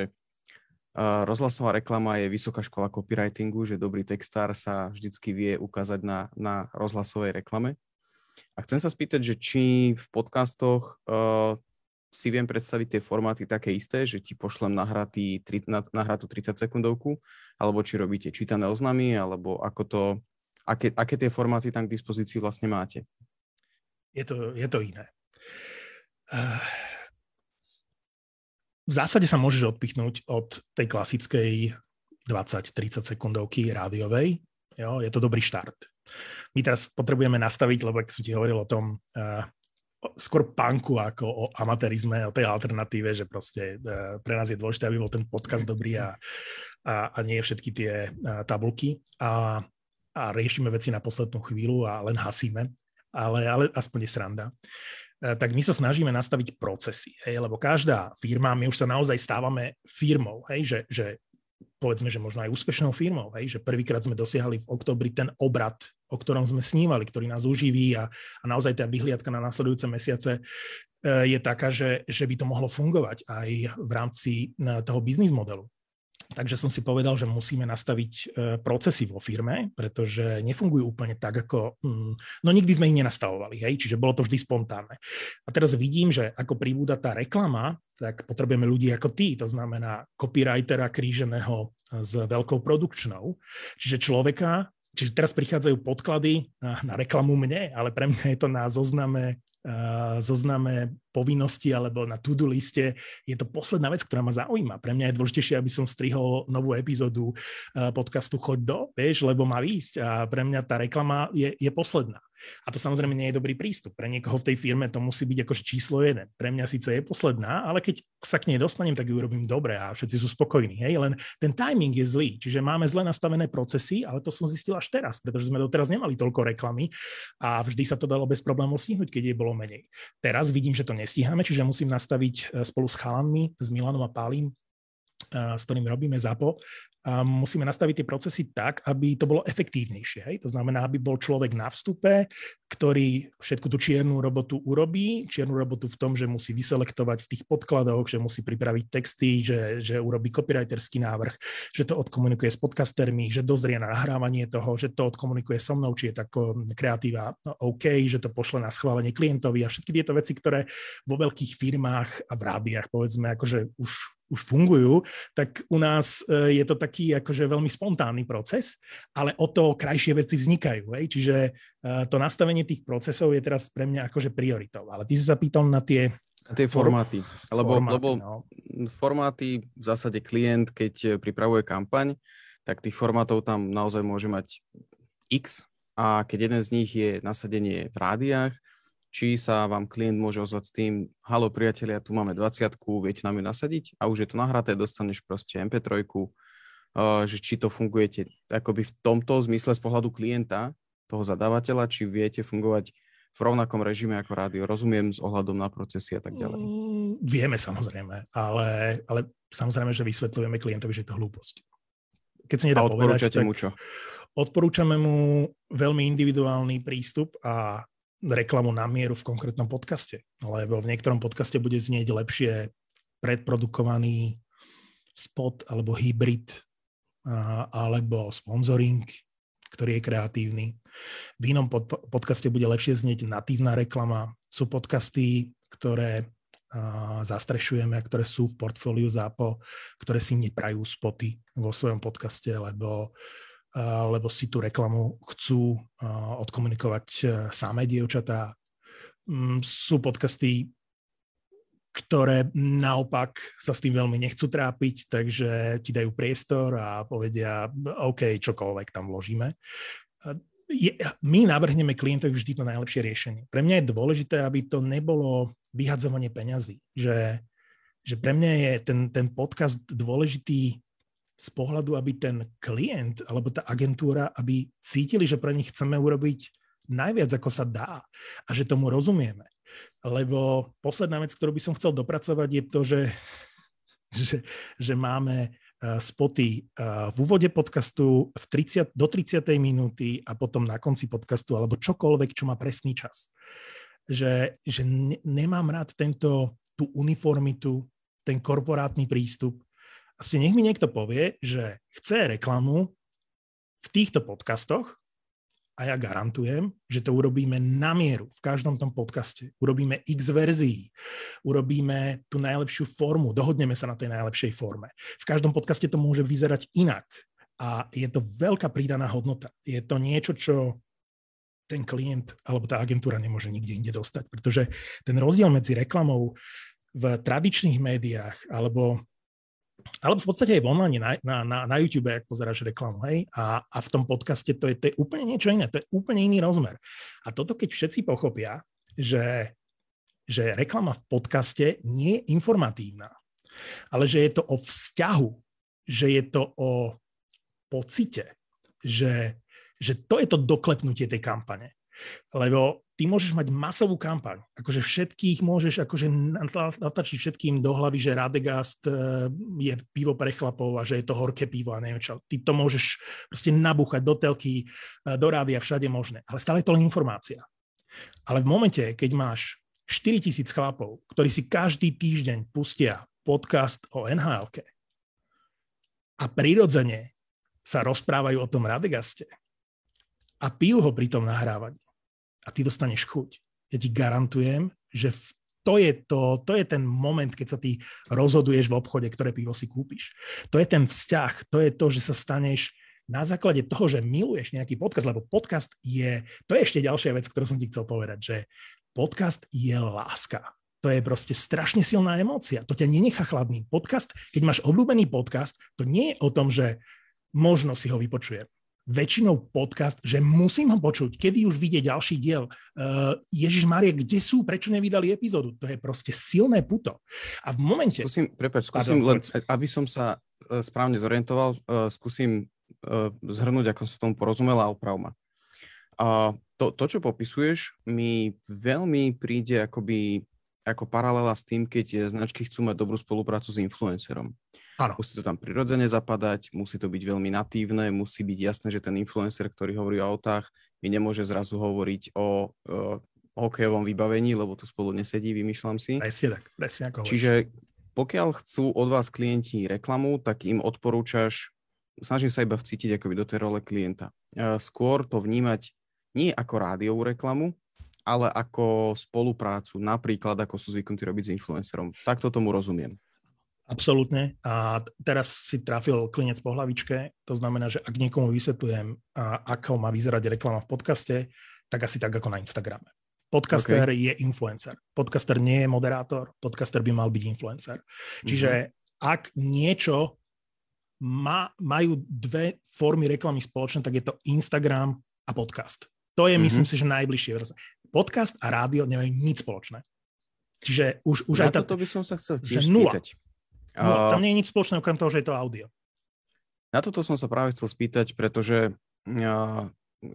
rozhlasová reklama je vysoká škola copywritingu, že dobrý textár sa vždycky vie ukázať na, na rozhlasovej reklame. A chcem sa spýtať, že či v podcastoch uh, si viem predstaviť tie formáty také isté, že ti pošlem nahratý, tri, nahratú 30 sekundovku, alebo či robíte čítané oznamy, alebo ako to, aké, aké tie formáty tam k dispozícii vlastne máte? Je to, je to iné. Uh v zásade sa môžeš odpichnúť od tej klasickej 20-30 sekundovky rádiovej. Jo, je to dobrý štart. My teraz potrebujeme nastaviť, lebo ak som ti hovoril o tom uh, skôr punku ako o amatérizme, o tej alternatíve, že proste uh, pre nás je dôležité, aby bol ten podcast dobrý a, a, a nie všetky tie uh, tabulky a, a riešime veci na poslednú chvíľu a len hasíme, ale, ale aspoň je sranda. E, tak my sa snažíme nastaviť procesy, hej, lebo každá firma, my už sa naozaj stávame firmou, hej, že, že povedzme, že možno aj úspešnou firmou, hej, že prvýkrát sme dosiahli v oktobri ten obrad, o ktorom sme snívali, ktorý nás uživí a, a naozaj tá vyhliadka na nasledujúce mesiace e, je taká, že, že by to mohlo fungovať aj v rámci e, toho biznis modelu. Takže som si povedal, že musíme nastaviť e, procesy vo firme, pretože nefungujú úplne tak, ako... Mm, no nikdy sme ich nenastavovali, hej? čiže bolo to vždy spontánne. A teraz vidím, že ako pribúda tá reklama, tak potrebujeme ľudí ako ty, to znamená copywritera kríženého s veľkou produkčnou, čiže človeka, čiže teraz prichádzajú podklady na, na reklamu mne, ale pre mňa je to na zozname zozname povinnosti alebo na to-do liste, je to posledná vec, ktorá ma zaujíma. Pre mňa je dôležitejšie, aby som strihol novú epizódu podcastu Choď do, vieš, lebo má výjsť a pre mňa tá reklama je, je posledná. A to samozrejme nie je dobrý prístup. Pre niekoho v tej firme to musí byť ako číslo jeden. Pre mňa síce je posledná, ale keď sa k nej dostanem, tak ju urobím dobre a všetci sú spokojní. Hej? Len ten timing je zlý, čiže máme zle nastavené procesy, ale to som zistil až teraz, pretože sme doteraz nemali toľko reklamy a vždy sa to dalo bez problémov stihnúť, keď je bolo menej. Teraz vidím, že to nestíhame, čiže musím nastaviť e, spolu s chalanmi, s Milanom a Pálim, e, s ktorým robíme ZAPO, musíme nastaviť tie procesy tak, aby to bolo efektívnejšie. Hej? To znamená, aby bol človek na vstupe, ktorý všetku tú čiernu robotu urobí. Čiernu robotu v tom, že musí vyselektovať v tých podkladoch, že musí pripraviť texty, že, že urobí copywriterský návrh, že to odkomunikuje s podcastermi, že dozrie na nahrávanie toho, že to odkomunikuje so mnou, či je tako kreatíva OK, že to pošle na schválenie klientovi a všetky tieto veci, ktoré vo veľkých firmách a v rádiách, povedzme, akože už už fungujú, tak u nás e, je to taký akože veľmi spontánny proces, ale o to krajšie veci vznikajú. Hej? Čiže e, to nastavenie tých procesov je teraz pre mňa akože prioritou. Ale ty si sa pýtal na tie na tie formáty. Lebo, formáty, lebo no. formáty, v zásade klient, keď pripravuje kampaň, tak tých formátov tam naozaj môže mať x a keď jeden z nich je nasadenie v rádiách, či sa vám klient môže ozvať s tým, halo priatelia, tu máme 20 viete nám ju nasadiť a už je to nahraté, dostaneš proste MP3, uh, že či to fungujete akoby v tomto zmysle z pohľadu klienta, toho zadávateľa, či viete fungovať v rovnakom režime ako rádio. Rozumiem s ohľadom na procesy a tak ďalej. Mm, vieme samozrejme, ale, ale samozrejme, že vysvetľujeme klientovi, že je to hlúposť. Keď sa nedá a povedať, tak mu čo? odporúčame mu veľmi individuálny prístup a reklamu na mieru v konkrétnom podcaste, lebo v niektorom podcaste bude znieť lepšie predprodukovaný spot alebo hybrid alebo sponsoring, ktorý je kreatívny. V inom pod, podcaste bude lepšie znieť natívna reklama. Sú podcasty, ktoré a, zastrešujeme, ktoré sú v portfóliu ZAPO, ktoré si neprajú spoty vo svojom podcaste, lebo lebo si tú reklamu chcú odkomunikovať samé dievčatá. Mm, sú podcasty, ktoré naopak sa s tým veľmi nechcú trápiť, takže ti dajú priestor a povedia, OK, čokoľvek tam vložíme. My navrhneme klientovi vždy to najlepšie riešenie. Pre mňa je dôležité, aby to nebolo vyhadzovanie peňazí. Že, že pre mňa je ten, ten podcast dôležitý z pohľadu, aby ten klient alebo tá agentúra, aby cítili, že pre nich chceme urobiť najviac, ako sa dá a že tomu rozumieme. Lebo posledná vec, ktorú by som chcel dopracovať, je to, že, že, že máme eh, spoty eh, v úvode podcastu v 30, do 30. minúty a potom na konci podcastu alebo čokoľvek, čo má presný čas. Že, že nemám rád tento, tú uniformitu, ten korporátny prístup, Vlastne nech mi niekto povie, že chce reklamu v týchto podcastoch a ja garantujem, že to urobíme na mieru v každom tom podcaste. Urobíme x verzií, urobíme tú najlepšiu formu, dohodneme sa na tej najlepšej forme. V každom podcaste to môže vyzerať inak a je to veľká pridaná hodnota. Je to niečo, čo ten klient alebo tá agentúra nemôže nikde inde dostať, pretože ten rozdiel medzi reklamou v tradičných médiách alebo alebo v podstate aj v online, na, na, na, na YouTube, ak pozeráš reklamu, hej, a, a v tom podcaste to je, to je úplne niečo iné, to je úplne iný rozmer. A toto, keď všetci pochopia, že, že reklama v podcaste nie je informatívna, ale že je to o vzťahu, že je to o pocite, že, že to je to doklepnutie tej kampane. Lebo ty môžeš mať masovú kampaň, akože všetkých môžeš akože natačiť všetkým do hlavy, že Radegast e, je pivo pre chlapov a že je to horké pivo a neviem čo. Ty to môžeš proste nabúchať do telky, e, do rádia, všade možné. Ale stále je to len informácia. Ale v momente, keď máš 4000 chlapov, ktorí si každý týždeň pustia podcast o nhl a prirodzene sa rozprávajú o tom Radegaste a pijú ho pri tom nahrávaní, a ty dostaneš chuť. Ja ti garantujem, že v to je, to, to je ten moment, keď sa ty rozhoduješ v obchode, ktoré pivo si kúpiš. To je ten vzťah, to je to, že sa staneš na základe toho, že miluješ nejaký podcast, lebo podcast je, to je ešte ďalšia vec, ktorú som ti chcel povedať, že podcast je láska. To je proste strašne silná emócia. To ťa nenechá chladný. Podcast, keď máš obľúbený podcast, to nie je o tom, že možno si ho vypočujem väčšinou podcast, že musím ho počuť, kedy už vidie ďalší diel. Uh, Ježiš Marie, kde sú, prečo nevydali epizódu? To je proste silné puto. A v momente... Skúsim, prepáč, skúsim Pardon, len, aby som sa uh, správne zorientoval, uh, skúsim uh, zhrnúť, ako som tomu porozumel a oprav ma. Uh, to, to, čo popisuješ, mi veľmi príde akoby ako paralela s tým, keď značky chcú mať dobrú spoluprácu s influencerom. Ano. Musí to tam prirodzene zapadať, musí to byť veľmi natívne, musí byť jasné, že ten influencer, ktorý hovorí o autách, mi nemôže zrazu hovoriť o, o hokejovom vybavení, lebo to spolu nesedí, vymýšľam si. Presne tak, presne ako Čiže pokiaľ chcú od vás klienti reklamu, tak im odporúčaš, snažím sa iba vcítiť akoby do tej role klienta. Skôr to vnímať nie ako rádiovú reklamu, ale ako spoluprácu, napríklad ako sú zvyknutí robiť s influencerom. Takto tomu rozumiem. Absolútne. A teraz si trafil klinec po hlavičke. To znamená, že ak niekomu vysvetľujem, ako má vyzerať reklama v podcaste, tak asi tak ako na Instagrame. Podcaster okay. je influencer. Podcaster nie je moderátor. Podcaster by mal byť influencer. Mm-hmm. Čiže ak niečo má, majú dve formy reklamy spoločné, tak je to Instagram a podcast. To je, mm-hmm. myslím si, že najbližšie. Podcast a rádio nemajú nič spoločné. Čiže už, už Na aj toto by som sa chcel tiež spýtať. No, tam nie je nič spoločné okrem toho, že je to audio. Na toto som sa práve chcel spýtať, pretože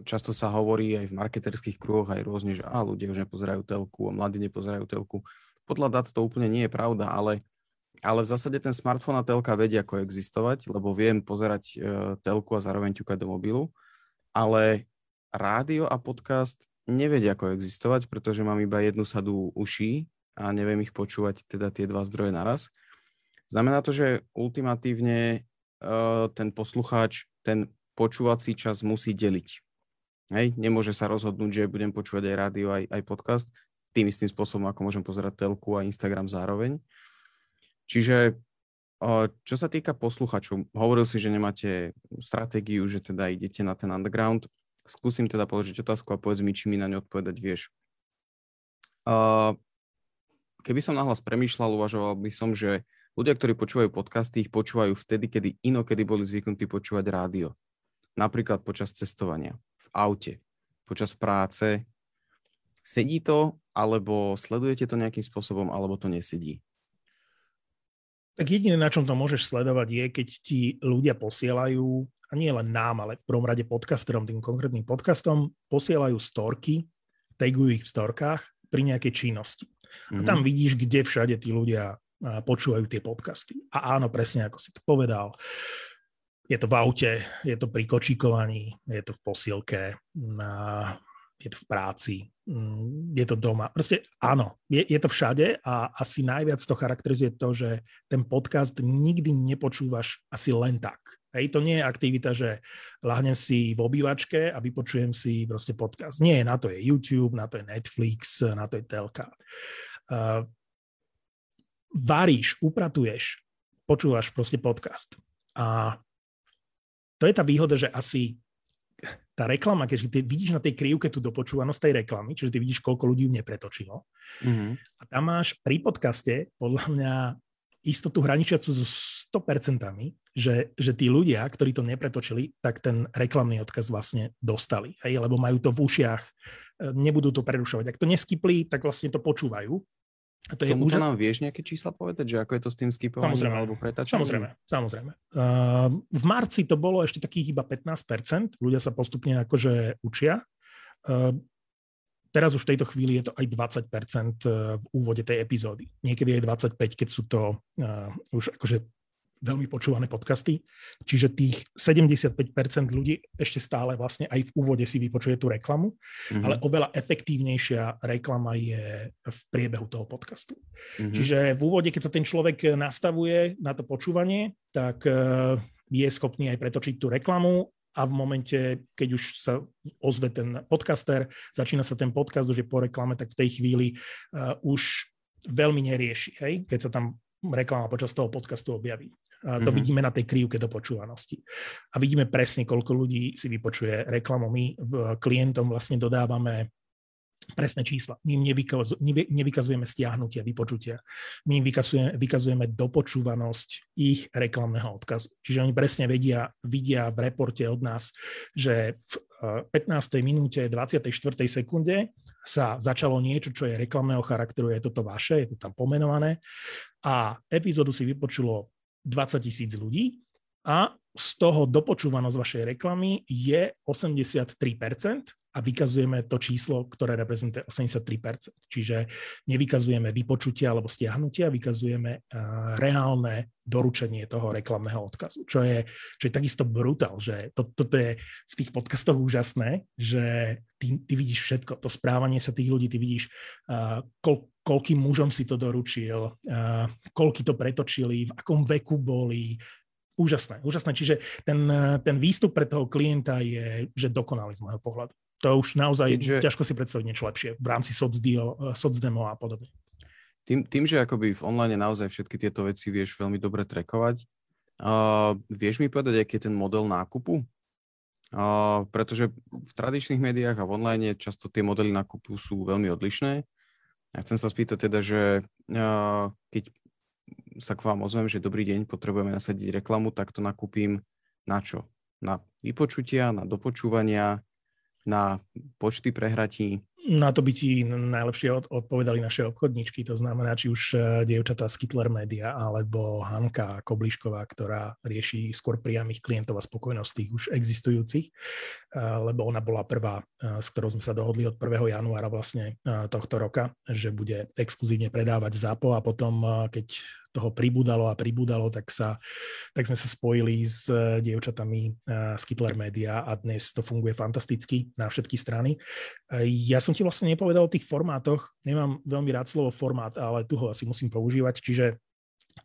často sa hovorí aj v marketerských kruhoch aj rôzne, že á, ľudia už nepozerajú telku a mladí nepozerajú telku. Podľa dát to úplne nie je pravda, ale, ale v zásade ten smartfón a telka vedia ako existovať, lebo viem pozerať e, telku a zároveň ťukať do mobilu, ale rádio a podcast nevedia ako existovať, pretože mám iba jednu sadu uší a neviem ich počúvať teda tie dva zdroje naraz. Znamená to, že ultimatívne uh, ten poslucháč ten počúvací čas musí deliť. Hej, nemôže sa rozhodnúť, že budem počúvať aj rádio, aj, aj podcast, tým istým spôsobom, ako môžem pozerať telku a Instagram zároveň. Čiže Čo sa týka posluchačov, hovoril si, že nemáte stratégiu, že teda idete na ten underground. Skúsim teda položiť otázku a povedz mi, či mi na ňu odpovedať vieš. Keby som nahlas premýšľal, uvažoval by som, že ľudia, ktorí počúvajú podcasty, ich počúvajú vtedy, kedy inokedy boli zvyknutí počúvať rádio. Napríklad počas cestovania, v aute, počas práce. Sedí to, alebo sledujete to nejakým spôsobom, alebo to nesedí? Tak jediné, na čom to môžeš sledovať, je, keď ti ľudia posielajú, a nie len nám, ale v prvom rade podcasterom, tým konkrétnym podcastom, posielajú storky, tagujú ich v storkách pri nejakej činnosti. Mm-hmm. A tam mhm. vidíš, kde všade tí ľudia počúvajú tie podcasty. A áno, presne ako si to povedal. Je to v aute, je to pri kočíkovaní, je to v posilke, je to v práci, mm, je to doma. Proste áno, je, je to všade a asi najviac to charakterizuje to, že ten podcast nikdy nepočúvaš asi len tak. Hej, to nie je aktivita, že lahnem si v obývačke a vypočujem si proste podcast. Nie, na to je YouTube, na to je Netflix, na to je telka. Uh, varíš, upratuješ, počúvaš proste podcast. A to je tá výhoda, že asi tá reklama, keď ty vidíš na tej krivke tú dopočúvanosť tej reklamy, čiže ty vidíš, koľko ľudí ju nepretočilo. Mm-hmm. A tam máš pri podcaste podľa mňa istotu hraničiacu so 100%, že, že tí ľudia, ktorí to nepretočili, tak ten reklamný odkaz vlastne dostali. Hej? Lebo majú to v ušiach, e, nebudú to prerušovať. Ak to neskypli, tak vlastne to počúvajú to je úžas... nám vieš nejaké čísla povedať, že ako je to s tým skipovaním samozrejme, alebo pretačením? Samozrejme, samozrejme. Uh, v marci to bolo ešte takých iba 15%, ľudia sa postupne akože učia. Uh, teraz už v tejto chvíli je to aj 20% v úvode tej epizódy. Niekedy je 25, keď sú to uh, už akože veľmi počúvané podcasty, čiže tých 75% ľudí ešte stále vlastne aj v úvode si vypočuje tú reklamu, mm-hmm. ale oveľa efektívnejšia reklama je v priebehu toho podcastu. Mm-hmm. Čiže v úvode, keď sa ten človek nastavuje na to počúvanie, tak eh, je schopný aj pretočiť tú reklamu a v momente, keď už sa ozve ten podcaster, začína sa ten podcast, už je po reklame, tak v tej chvíli uh, už veľmi nerieši, hej? keď sa tam reklama počas toho podcastu objaví. A to mm-hmm. vidíme na tej krivke do počúvanosti. A vidíme presne, koľko ľudí si vypočuje reklamu. My klientom vlastne dodávame presné čísla. My im nevykaz, nevykazujeme stiahnutia, vypočutia. My im vykazujeme, vykazujeme dopočúvanosť ich reklamného odkazu. Čiže oni presne vedia, vidia v reporte od nás, že v 15. minúte 24. sekunde sa začalo niečo, čo je reklamného charakteru, je toto vaše, je to tam pomenované a epizódu si vypočulo 20 tisíc ľudí a z toho dopočúvanosť vašej reklamy je 83% a vykazujeme to číslo, ktoré reprezentuje 83%. Čiže nevykazujeme vypočutia alebo stiahnutia, vykazujeme uh, reálne doručenie toho reklamného odkazu, čo je, čo je takisto brutál, že to, toto je v tých podcastoch úžasné, že ty, ty vidíš všetko, to správanie sa tých ľudí, ty vidíš, uh, kol, koľkým mužom si to doručil, koľky to pretočili, v akom veku boli, úžasné, úžasné. Čiže ten, ten výstup pre toho klienta je, že dokonalý z môjho pohľadu to už naozaj Keďže... ťažko si predstaviť niečo lepšie v rámci socdio, socdemo a podobne. Tým, tým, že akoby v online naozaj všetky tieto veci vieš veľmi dobre trekovať, uh, vieš mi povedať, aký je ten model nákupu? Uh, pretože v tradičných médiách a v online často tie modely nákupu sú veľmi odlišné. Ja chcem sa spýtať teda, že uh, keď sa k vám ozvem, že dobrý deň, potrebujeme nasadiť reklamu, tak to nakúpim na čo? Na vypočutia, na dopočúvania, na počty prehratí? Na to by ti najlepšie odpovedali naše obchodničky, to znamená, či už e, dievčatá z Kittler Media alebo Hanka Koblišková, ktorá rieši skôr priamých klientov a spokojnosť tých už existujúcich, e, lebo ona bola prvá, e, s ktorou sme sa dohodli od 1. januára vlastne tohto roka, že bude exkluzívne predávať ZAPO a potom, keď toho pribúdalo a pribúdalo, tak, sa, tak sme sa spojili s eh, dievčatami eh, z Kittler Media a dnes to funguje fantasticky na všetky strany. Eh, ja som ti vlastne nepovedal o tých formátoch, nemám veľmi rád slovo formát, ale tu ho asi musím používať, čiže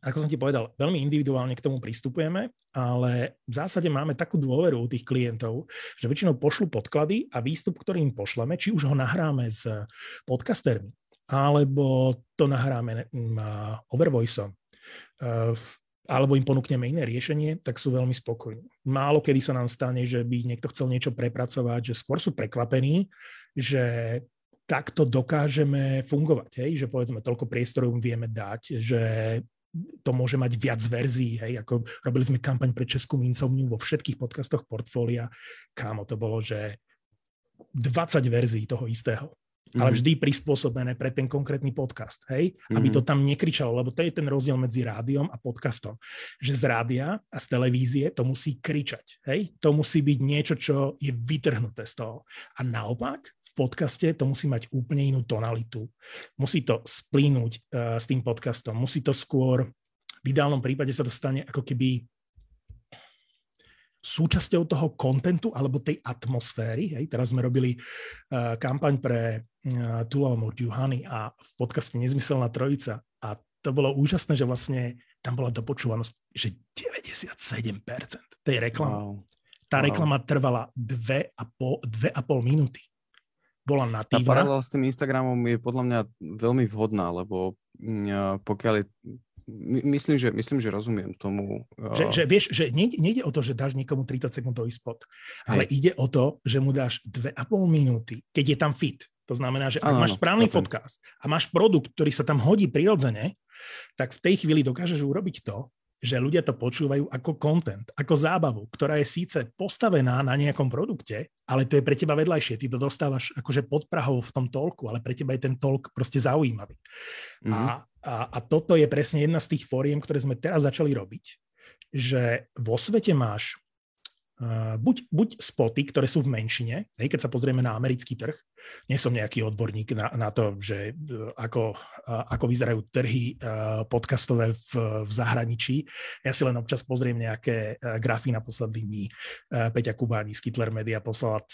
ako som ti povedal, veľmi individuálne k tomu pristupujeme, ale v zásade máme takú dôveru u tých klientov, že väčšinou pošlu podklady a výstup, ktorý im pošleme, či už ho nahráme s podcastermi, alebo to nahráme overvoiceom, alebo im ponúkneme iné riešenie, tak sú veľmi spokojní. Málo kedy sa nám stane, že by niekto chcel niečo prepracovať, že skôr sú prekvapení, že takto dokážeme fungovať, hej? že povedzme toľko priestoru vieme dať, že to môže mať viac verzií, hej, ako robili sme kampaň pre Českú mincovňu vo všetkých podcastoch portfólia, kámo, to bolo, že 20 verzií toho istého. Ale mhm. vždy prispôsobené pre ten konkrétny podcast, hej? Mm-hmm. Aby to mhm. tam nekričalo, lebo to je ten rozdiel medzi rádiom a podcastom. Že z rádia a z televízie to musí kričať, hej? To musí byť niečo, čo je vytrhnuté z toho. A naopak, v podcaste to musí mať úplne inú tonalitu. Musí to splínuť uh, s tým podcastom. Musí to skôr, v ideálnom prípade sa to stane ako keby súčasťou toho kontentu alebo tej atmosféry. Hej. Teraz sme robili uh, kampaň pre uh, Tulamur Juhany a v podcaste Nezmyselná trojica a to bolo úžasné, že vlastne tam bola dopočúvanosť, že 97% tej reklamy. Wow. Tá wow. reklama trvala dve a, pol, dve a pol minúty. Bola natívna. Tá paralela s tým Instagramom je podľa mňa veľmi vhodná, lebo mm, pokiaľ je myslím, že, myslím, že rozumiem tomu. Že, že vieš, že nejde, nejde o to, že dáš niekomu 30 sekundový spot, ale Hej. ide o to, že mu dáš 2,5 minúty, keď je tam fit. To znamená, že ak ano, máš správny chápem. podcast a máš produkt, ktorý sa tam hodí prirodzene, tak v tej chvíli dokážeš urobiť to, že ľudia to počúvajú ako content, ako zábavu, ktorá je síce postavená na nejakom produkte, ale to je pre teba vedľajšie. Ty to dostávaš akože pod Prahou v tom tolku, ale pre teba je ten tolk proste zaujímavý. Mm-hmm. A, a, a toto je presne jedna z tých fóriem, ktoré sme teraz začali robiť, že vo svete máš uh, buď, buď spoty, ktoré sú v menšine, hej, keď sa pozrieme na americký trh, nie som nejaký odborník na, na to, že e, ako, ako vyzerajú trhy e, podcastové v, v zahraničí. Ja si len občas pozriem nejaké e, grafy na posledných dní. Peťa Kubáni z Kittler Media poslala,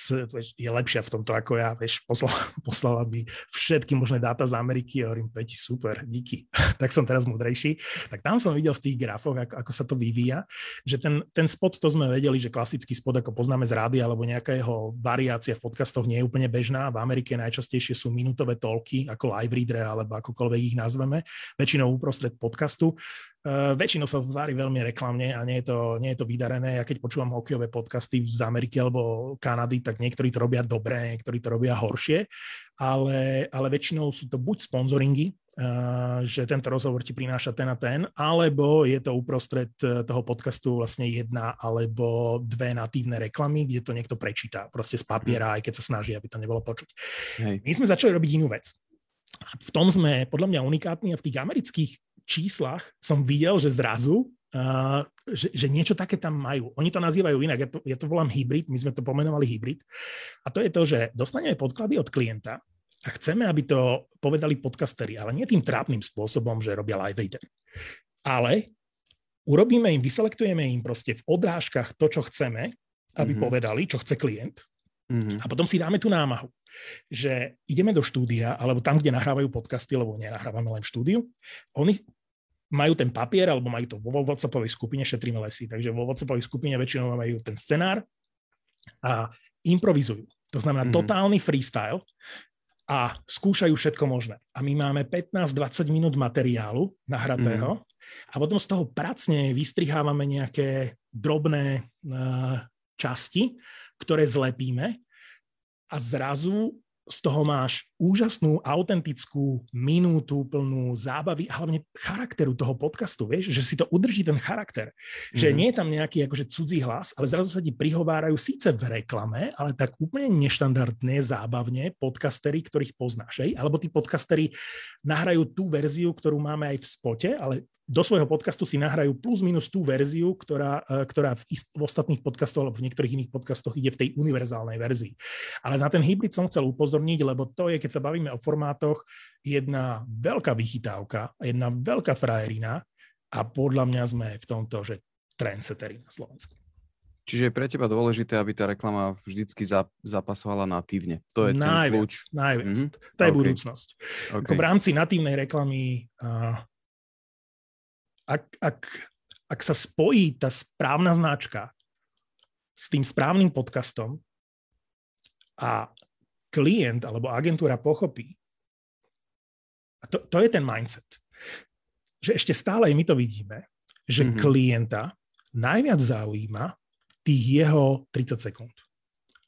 je lepšia v tomto ako ja, vieš, poslala, poslala by všetky možné dáta z Ameriky a hovorím, Peťi, super, díky. tak som teraz múdrejší. Tak tam som videl v tých grafoch, ako, ako sa to vyvíja, že ten, ten spot, to sme vedeli, že klasický spot, ako poznáme z rády, alebo nejaká jeho variácia v podcastoch nie je úplne bežná Amerike najčastejšie sú minútové tolky, ako live reader alebo akokoľvek ich nazveme, väčšinou uprostred podcastu. Uh, väčšinou sa to tvári veľmi reklamne a nie je, to, nie je to vydarené. Ja keď počúvam hokejové podcasty z Ameriky alebo Kanady, tak niektorí to robia dobre, niektorí to robia horšie, ale, ale väčšinou sú to buď sponzoringy, že tento rozhovor ti prináša ten a ten, alebo je to uprostred e, toho podcastu vlastne jedna alebo dve natívne reklamy, kde to niekto prečíta proste z papiera, aj keď sa snaží, aby to nebolo počuť. Hej. My sme začali robiť inú vec. V tom sme podľa mňa unikátni a v tých amerických číslach som videl, že zrazu Uh, že, že niečo také tam majú. Oni to nazývajú inak, ja to, ja to volám hybrid, my sme to pomenovali hybrid. A to je to, že dostaneme podklady od klienta, a chceme, aby to povedali podcasteri, ale nie tým trápnym spôsobom, že robia live reader. Ale urobíme im, vyselektujeme im proste v odrážkach to, čo chceme, aby mm-hmm. povedali, čo chce klient. Mm-hmm. A potom si dáme tú námahu, že ideme do štúdia, alebo tam, kde nahrávajú podcasty, lebo nenahrávame len v štúdiu, oni majú ten papier, alebo majú to vo WhatsAppovej skupine, šetríme lesy, takže vo WhatsAppovej skupine väčšinou majú ten scenár a improvizujú. To znamená mm-hmm. totálny freestyle, a skúšajú všetko možné. A my máme 15-20 minút materiálu nahratého mm. a potom z toho pracne vystrihávame nejaké drobné uh, časti, ktoré zlepíme a zrazu z toho máš úžasnú, autentickú minútu plnú zábavy a hlavne charakteru toho podcastu, vieš, že si to udrží ten charakter. Mm-hmm. Že mhm. nie je tam nejaký akože cudzí hlas, ale zrazu sa ti prihovárajú síce v reklame, ale tak úplne neštandardne, zábavne podcastery, ktorých poznáš. Hej? Alebo tí podcastery nahrajú tú verziu, ktorú máme aj v spote, ale do svojho podcastu si nahrajú plus minus tú verziu, ktorá, e, ktorá v, ist, v ostatných podcastoch alebo v niektorých iných podcastoch ide v tej univerzálnej verzii. Ale na ten hybrid som chcel upozorniť, lebo to je, keď sa bavíme o formátoch, jedna veľká vychytávka, jedna veľká frajerina a podľa mňa sme v tomto, že trendsettery na Slovensku. Čiže je pre teba dôležité, aby tá reklama vždycky zapasovala natívne. To je najviac, ten kľúč. Najviac. Mm-hmm. To je okay. budúcnosť. Okay. Ako v rámci natívnej reklamy uh, ak, ak, ak sa spojí tá správna značka s tým správnym podcastom a klient alebo agentúra pochopí, a to, to je ten mindset, že ešte stále my to vidíme, že mm-hmm. klienta najviac zaujíma tých jeho 30 sekúnd,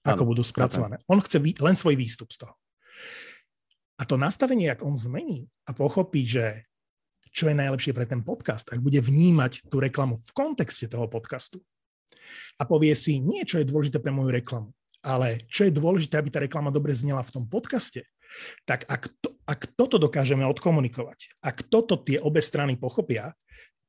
ako ano, budú spracované. On chce len svoj výstup z toho. A to nastavenie, ak on zmení a pochopí, že čo je najlepšie pre ten podcast, ak bude vnímať tú reklamu v kontexte toho podcastu. A povie si, nie čo je dôležité pre moju reklamu, ale čo je dôležité, aby tá reklama dobre znela v tom podcaste, tak ak, to, ak toto dokážeme odkomunikovať, ak toto tie obe strany pochopia,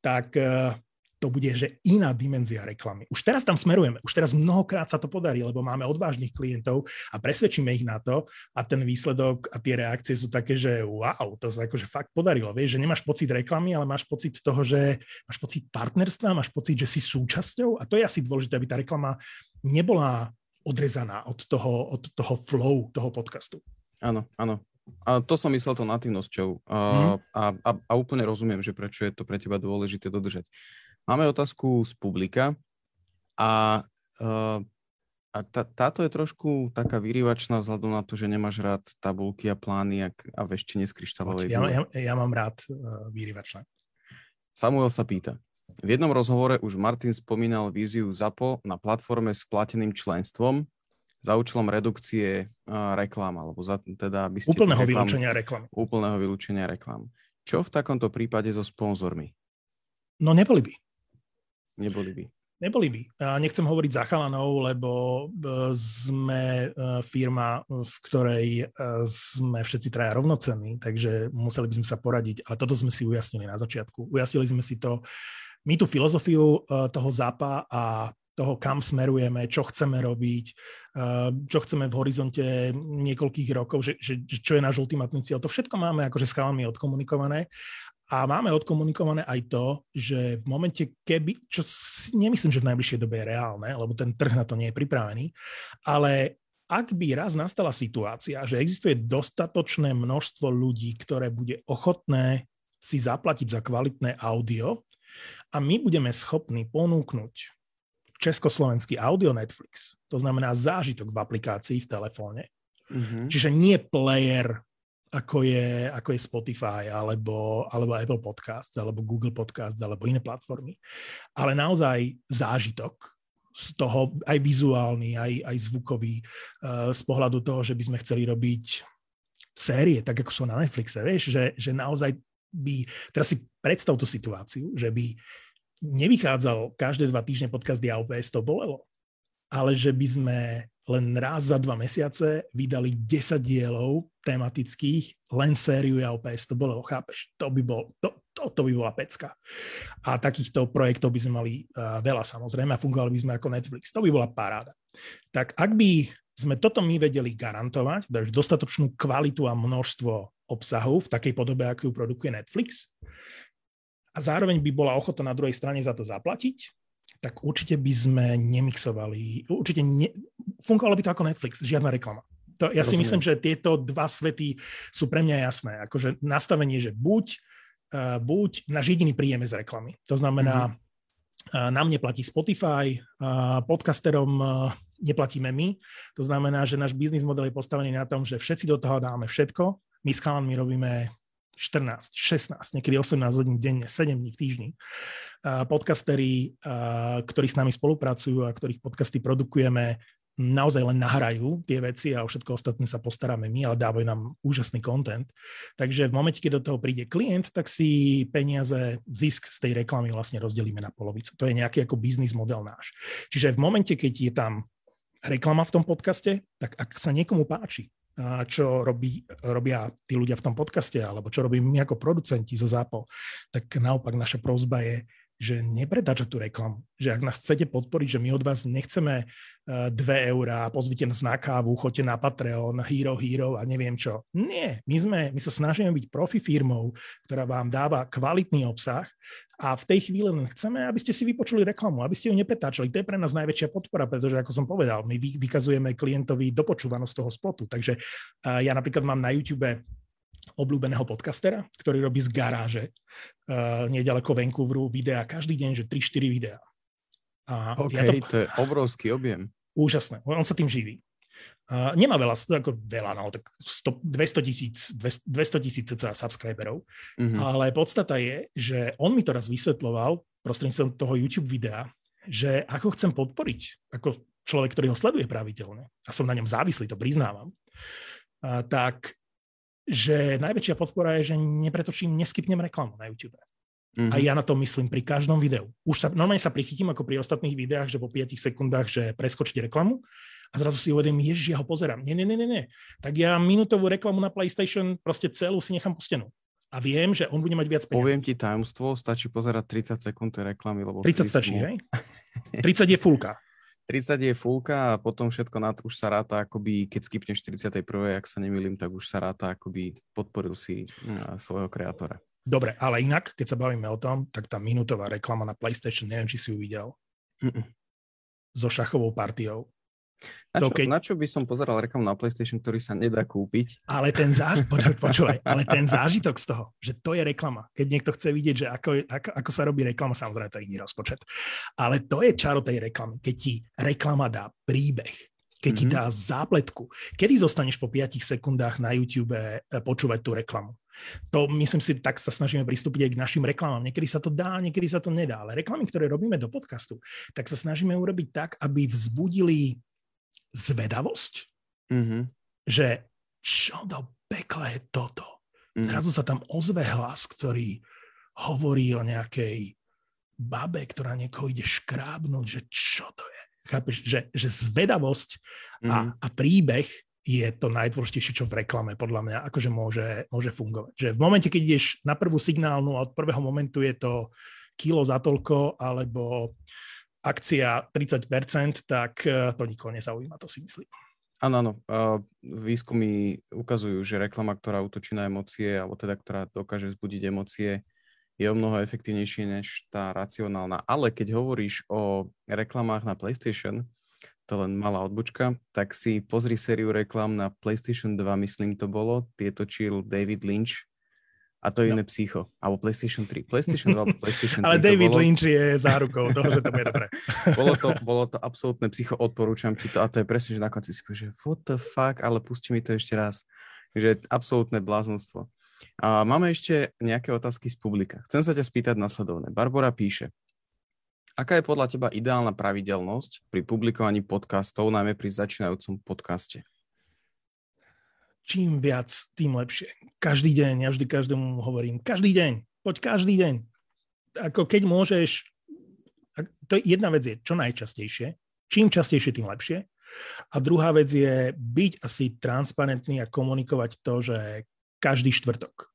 tak uh, to bude že iná dimenzia reklamy. Už teraz tam smerujeme, už teraz mnohokrát sa to podarí, lebo máme odvážnych klientov a presvedčíme ich na to a ten výsledok a tie reakcie sú také, že wow, to sa akože fakt podarilo, vieš, že nemáš pocit reklamy, ale máš pocit toho, že máš pocit partnerstva, máš pocit, že si súčasťou a to je asi dôležité, aby tá reklama nebola odrezaná od toho, od toho flow toho podcastu. Áno, áno. A to som myslel to natívnosťou. A, hmm. a, a, a úplne rozumiem, že prečo je to pre teba dôležité dodržať. Máme otázku z publika a, uh, a tá, táto je trošku taká vyrývačná vzhľadom na to, že nemáš rád tabulky a plány a, a veštenie z kryštálovej ja, ja, ja mám rád uh, vyrývačné. Samuel sa pýta. V jednom rozhovore už Martin spomínal víziu ZAPO na platforme s plateným členstvom za účelom redukcie uh, reklám, alebo za, teda aby ste... Úplného reklam, vylúčenia reklam. Úplného vylúčenia reklam. Čo v takomto prípade so sponzormi? No neboli by. Neboli by. Neboli by. Nechcem hovoriť za chalanov, lebo e, sme e, firma, v ktorej e, sme všetci traja rovnocenní, takže museli by sme sa poradiť. Ale toto sme si ujasnili na začiatku. Ujasnili sme si to, my tú filozofiu toho zápa a toho, kam smerujeme, čo chceme robiť, čo chceme v horizonte niekoľkých rokov, že, že, čo je náš ultimátny cieľ. To všetko máme akože s chalami odkomunikované a máme odkomunikované aj to, že v momente, keby, čo nemyslím, že v najbližšej dobe je reálne, lebo ten trh na to nie je pripravený, ale ak by raz nastala situácia, že existuje dostatočné množstvo ľudí, ktoré bude ochotné si zaplatiť za kvalitné audio a my budeme schopní ponúknuť československý audio Netflix, to znamená zážitok v aplikácii v telefóne, mm-hmm. čiže nie player ako je, ako je Spotify, alebo, alebo Apple Podcasts, alebo Google Podcasts, alebo iné platformy. Ale naozaj zážitok z toho, aj vizuálny, aj, aj zvukový, uh, z pohľadu toho, že by sme chceli robiť série, tak ako sú na Netflixe, vieš, že, že naozaj by, teraz si predstav tú situáciu, že by nevychádzal každé dva týždne podcast DAOPS, to bolelo, ale že by sme len raz za dva mesiace vydali 10 dielov tematických, len sériu ja OPS, to bolo, chápeš, to by bol, to, to, to by bola pecka. A takýchto projektov by sme mali uh, veľa samozrejme a fungovali by sme ako Netflix. To by bola paráda. Tak ak by sme toto my vedeli garantovať, dáš dostatočnú kvalitu a množstvo obsahu v takej podobe, ju produkuje Netflix, a zároveň by bola ochota na druhej strane za to zaplatiť, tak určite by sme nemixovali, určite ne, fungovalo by to ako Netflix, žiadna reklama. To, ja Rozumiem. si myslím, že tieto dva svety sú pre mňa jasné. Akože nastavenie, že buď, uh, buď náš jediný príjem z reklamy. To znamená, mm-hmm. uh, nám neplatí Spotify, uh, podcasterom uh, neplatíme my. To znamená, že náš biznis model je postavený na tom, že všetci do toho dáme všetko. My s chalanmi robíme 14, 16, niekedy 18 hodín denne, 7 dní v týždni. Podcastery, ktorí s nami spolupracujú a ktorých podcasty produkujeme, naozaj len nahrajú tie veci a o všetko ostatné sa postaráme my, ale dávajú nám úžasný content. Takže v momente, keď do toho príde klient, tak si peniaze, zisk z tej reklamy vlastne rozdelíme na polovicu. To je nejaký ako biznis model náš. Čiže v momente, keď je tam reklama v tom podcaste, tak ak sa niekomu páči, čo robí, robia tí ľudia v tom podcaste, alebo čo robíme my ako producenti zo ZAPO, tak naopak naša prozba je, že nepredáča tú reklamu. Že ak nás chcete podporiť, že my od vás nechceme 2 eh, eurá, pozvite nás na kávu, choďte na Patreon, Hero Hero a neviem čo. Nie, my, sme, my sa snažíme byť profi firmou, ktorá vám dáva kvalitný obsah a v tej chvíli len chceme, aby ste si vypočuli reklamu, aby ste ju nepretáčali. To je pre nás najväčšia podpora, pretože ako som povedal, my vykazujeme klientovi dopočúvanosť toho spotu. Takže eh, ja napríklad mám na YouTube obľúbeného podcastera, ktorý robí z garáže uh, nedaleko Vancouveru videa každý deň, že 3-4 videá. A OK, ja to... to je obrovský objem. Úžasné, on sa tým živí. Uh, nemá veľa, ako veľa, no, tak 100, 200 tisíc 200 tisíc subscriberov, mm-hmm. ale podstata je, že on mi to raz vysvetloval, prostredníctvom toho YouTube videa, že ako chcem podporiť, ako človek, ktorý ho sleduje pravidelne, a som na ňom závislý, to priznávam, a, tak že najväčšia podpora je, že nepretočím, neskypnem reklamu na YouTube. Mm-hmm. A ja na to myslím pri každom videu. Už sa, normálne sa prichytím ako pri ostatných videách, že po 5 sekundách, že preskočiť reklamu a zrazu si uvedem, ježiš, ja ho pozerám. Nie, nie, nie, nie. Tak ja minútovú reklamu na PlayStation proste celú si nechám pustenú. A viem, že on bude mať viac peniazí. Poviem ti tajomstvo, stačí pozerať 30 sekúnd tej reklamy. Lebo 30 stačí, hej? 30 je fulka. 30 je fulka a potom všetko nad už sa ráta, akoby keď skipneš 41. ak sa nemýlim, tak už sa ráta, akoby podporil si mm, svojho kreatora. Dobre, ale inak, keď sa bavíme o tom, tak tá minútová reklama na PlayStation, neviem, či si ju videl, Mm-mm. so šachovou partiou. Na čo, keď... na čo by som pozeral reklamu na PlayStation, ktorý sa nedá kúpiť? Ale ten, záž... Počúvaj, ale ten zážitok z toho, že to je reklama. Keď niekto chce vidieť, že ako, je, ako, ako sa robí reklama, samozrejme to je iný rozpočet. Ale to je čaro tej reklamy. Keď ti reklama dá príbeh, keď mm-hmm. ti mhm. dá zápletku. Kedy zostaneš po 5 sekundách na YouTube eh, počúvať tú reklamu? To myslím si, tak sa snažíme pristúpiť aj k našim reklamám. Niekedy sa to dá, niekedy sa to nedá. Ale reklamy, ktoré robíme do podcastu, tak sa snažíme urobiť tak, aby vzbudili zvedavosť, mm-hmm. že čo do pekla je toto. Mm-hmm. Zrazu sa tam ozve hlas, ktorý hovorí o nejakej babe, ktorá niekoho ide škrábnuť, že čo to je. Chápeš, že, že zvedavosť mm-hmm. a, a príbeh je to najdôležitejšie, čo v reklame podľa mňa akože môže, môže fungovať. Že v momente, keď ideš na prvú signálnu a od prvého momentu je to kilo za toľko, alebo akcia 30%, tak e, to nikoho nezaujíma, to si myslím. Áno, áno. Výskumy ukazujú, že reklama, ktorá útočí na emócie, alebo teda, ktorá dokáže vzbudiť emócie, je o mnoho efektívnejšie než tá racionálna. Ale keď hovoríš o reklamách na PlayStation, to len malá odbočka, tak si pozri sériu reklam na PlayStation 2, myslím to bolo, tie točil David Lynch a to je no. iné psycho, alebo PlayStation 3. PlayStation 2, PlayStation 3 Ale David bolo... Lynch je zárukou toho, že to bude dobré. bolo, to, bolo to absolútne psycho, odporúčam ti to a to je presne, že na konci si povieš, že what the fuck, ale pusti mi to ešte raz. Že absolútne bláznostvo. A máme ešte nejaké otázky z publika. Chcem sa ťa spýtať nasledovne. Barbara píše, Aká je podľa teba ideálna pravidelnosť pri publikovaní podcastov, najmä pri začínajúcom podcaste? Čím viac, tým lepšie. Každý deň, ja vždy každému hovorím, každý deň, poď každý deň. Ako keď môžeš, to je jedna vec je, čo najčastejšie, čím častejšie, tým lepšie. A druhá vec je byť asi transparentný a komunikovať to, že každý štvrtok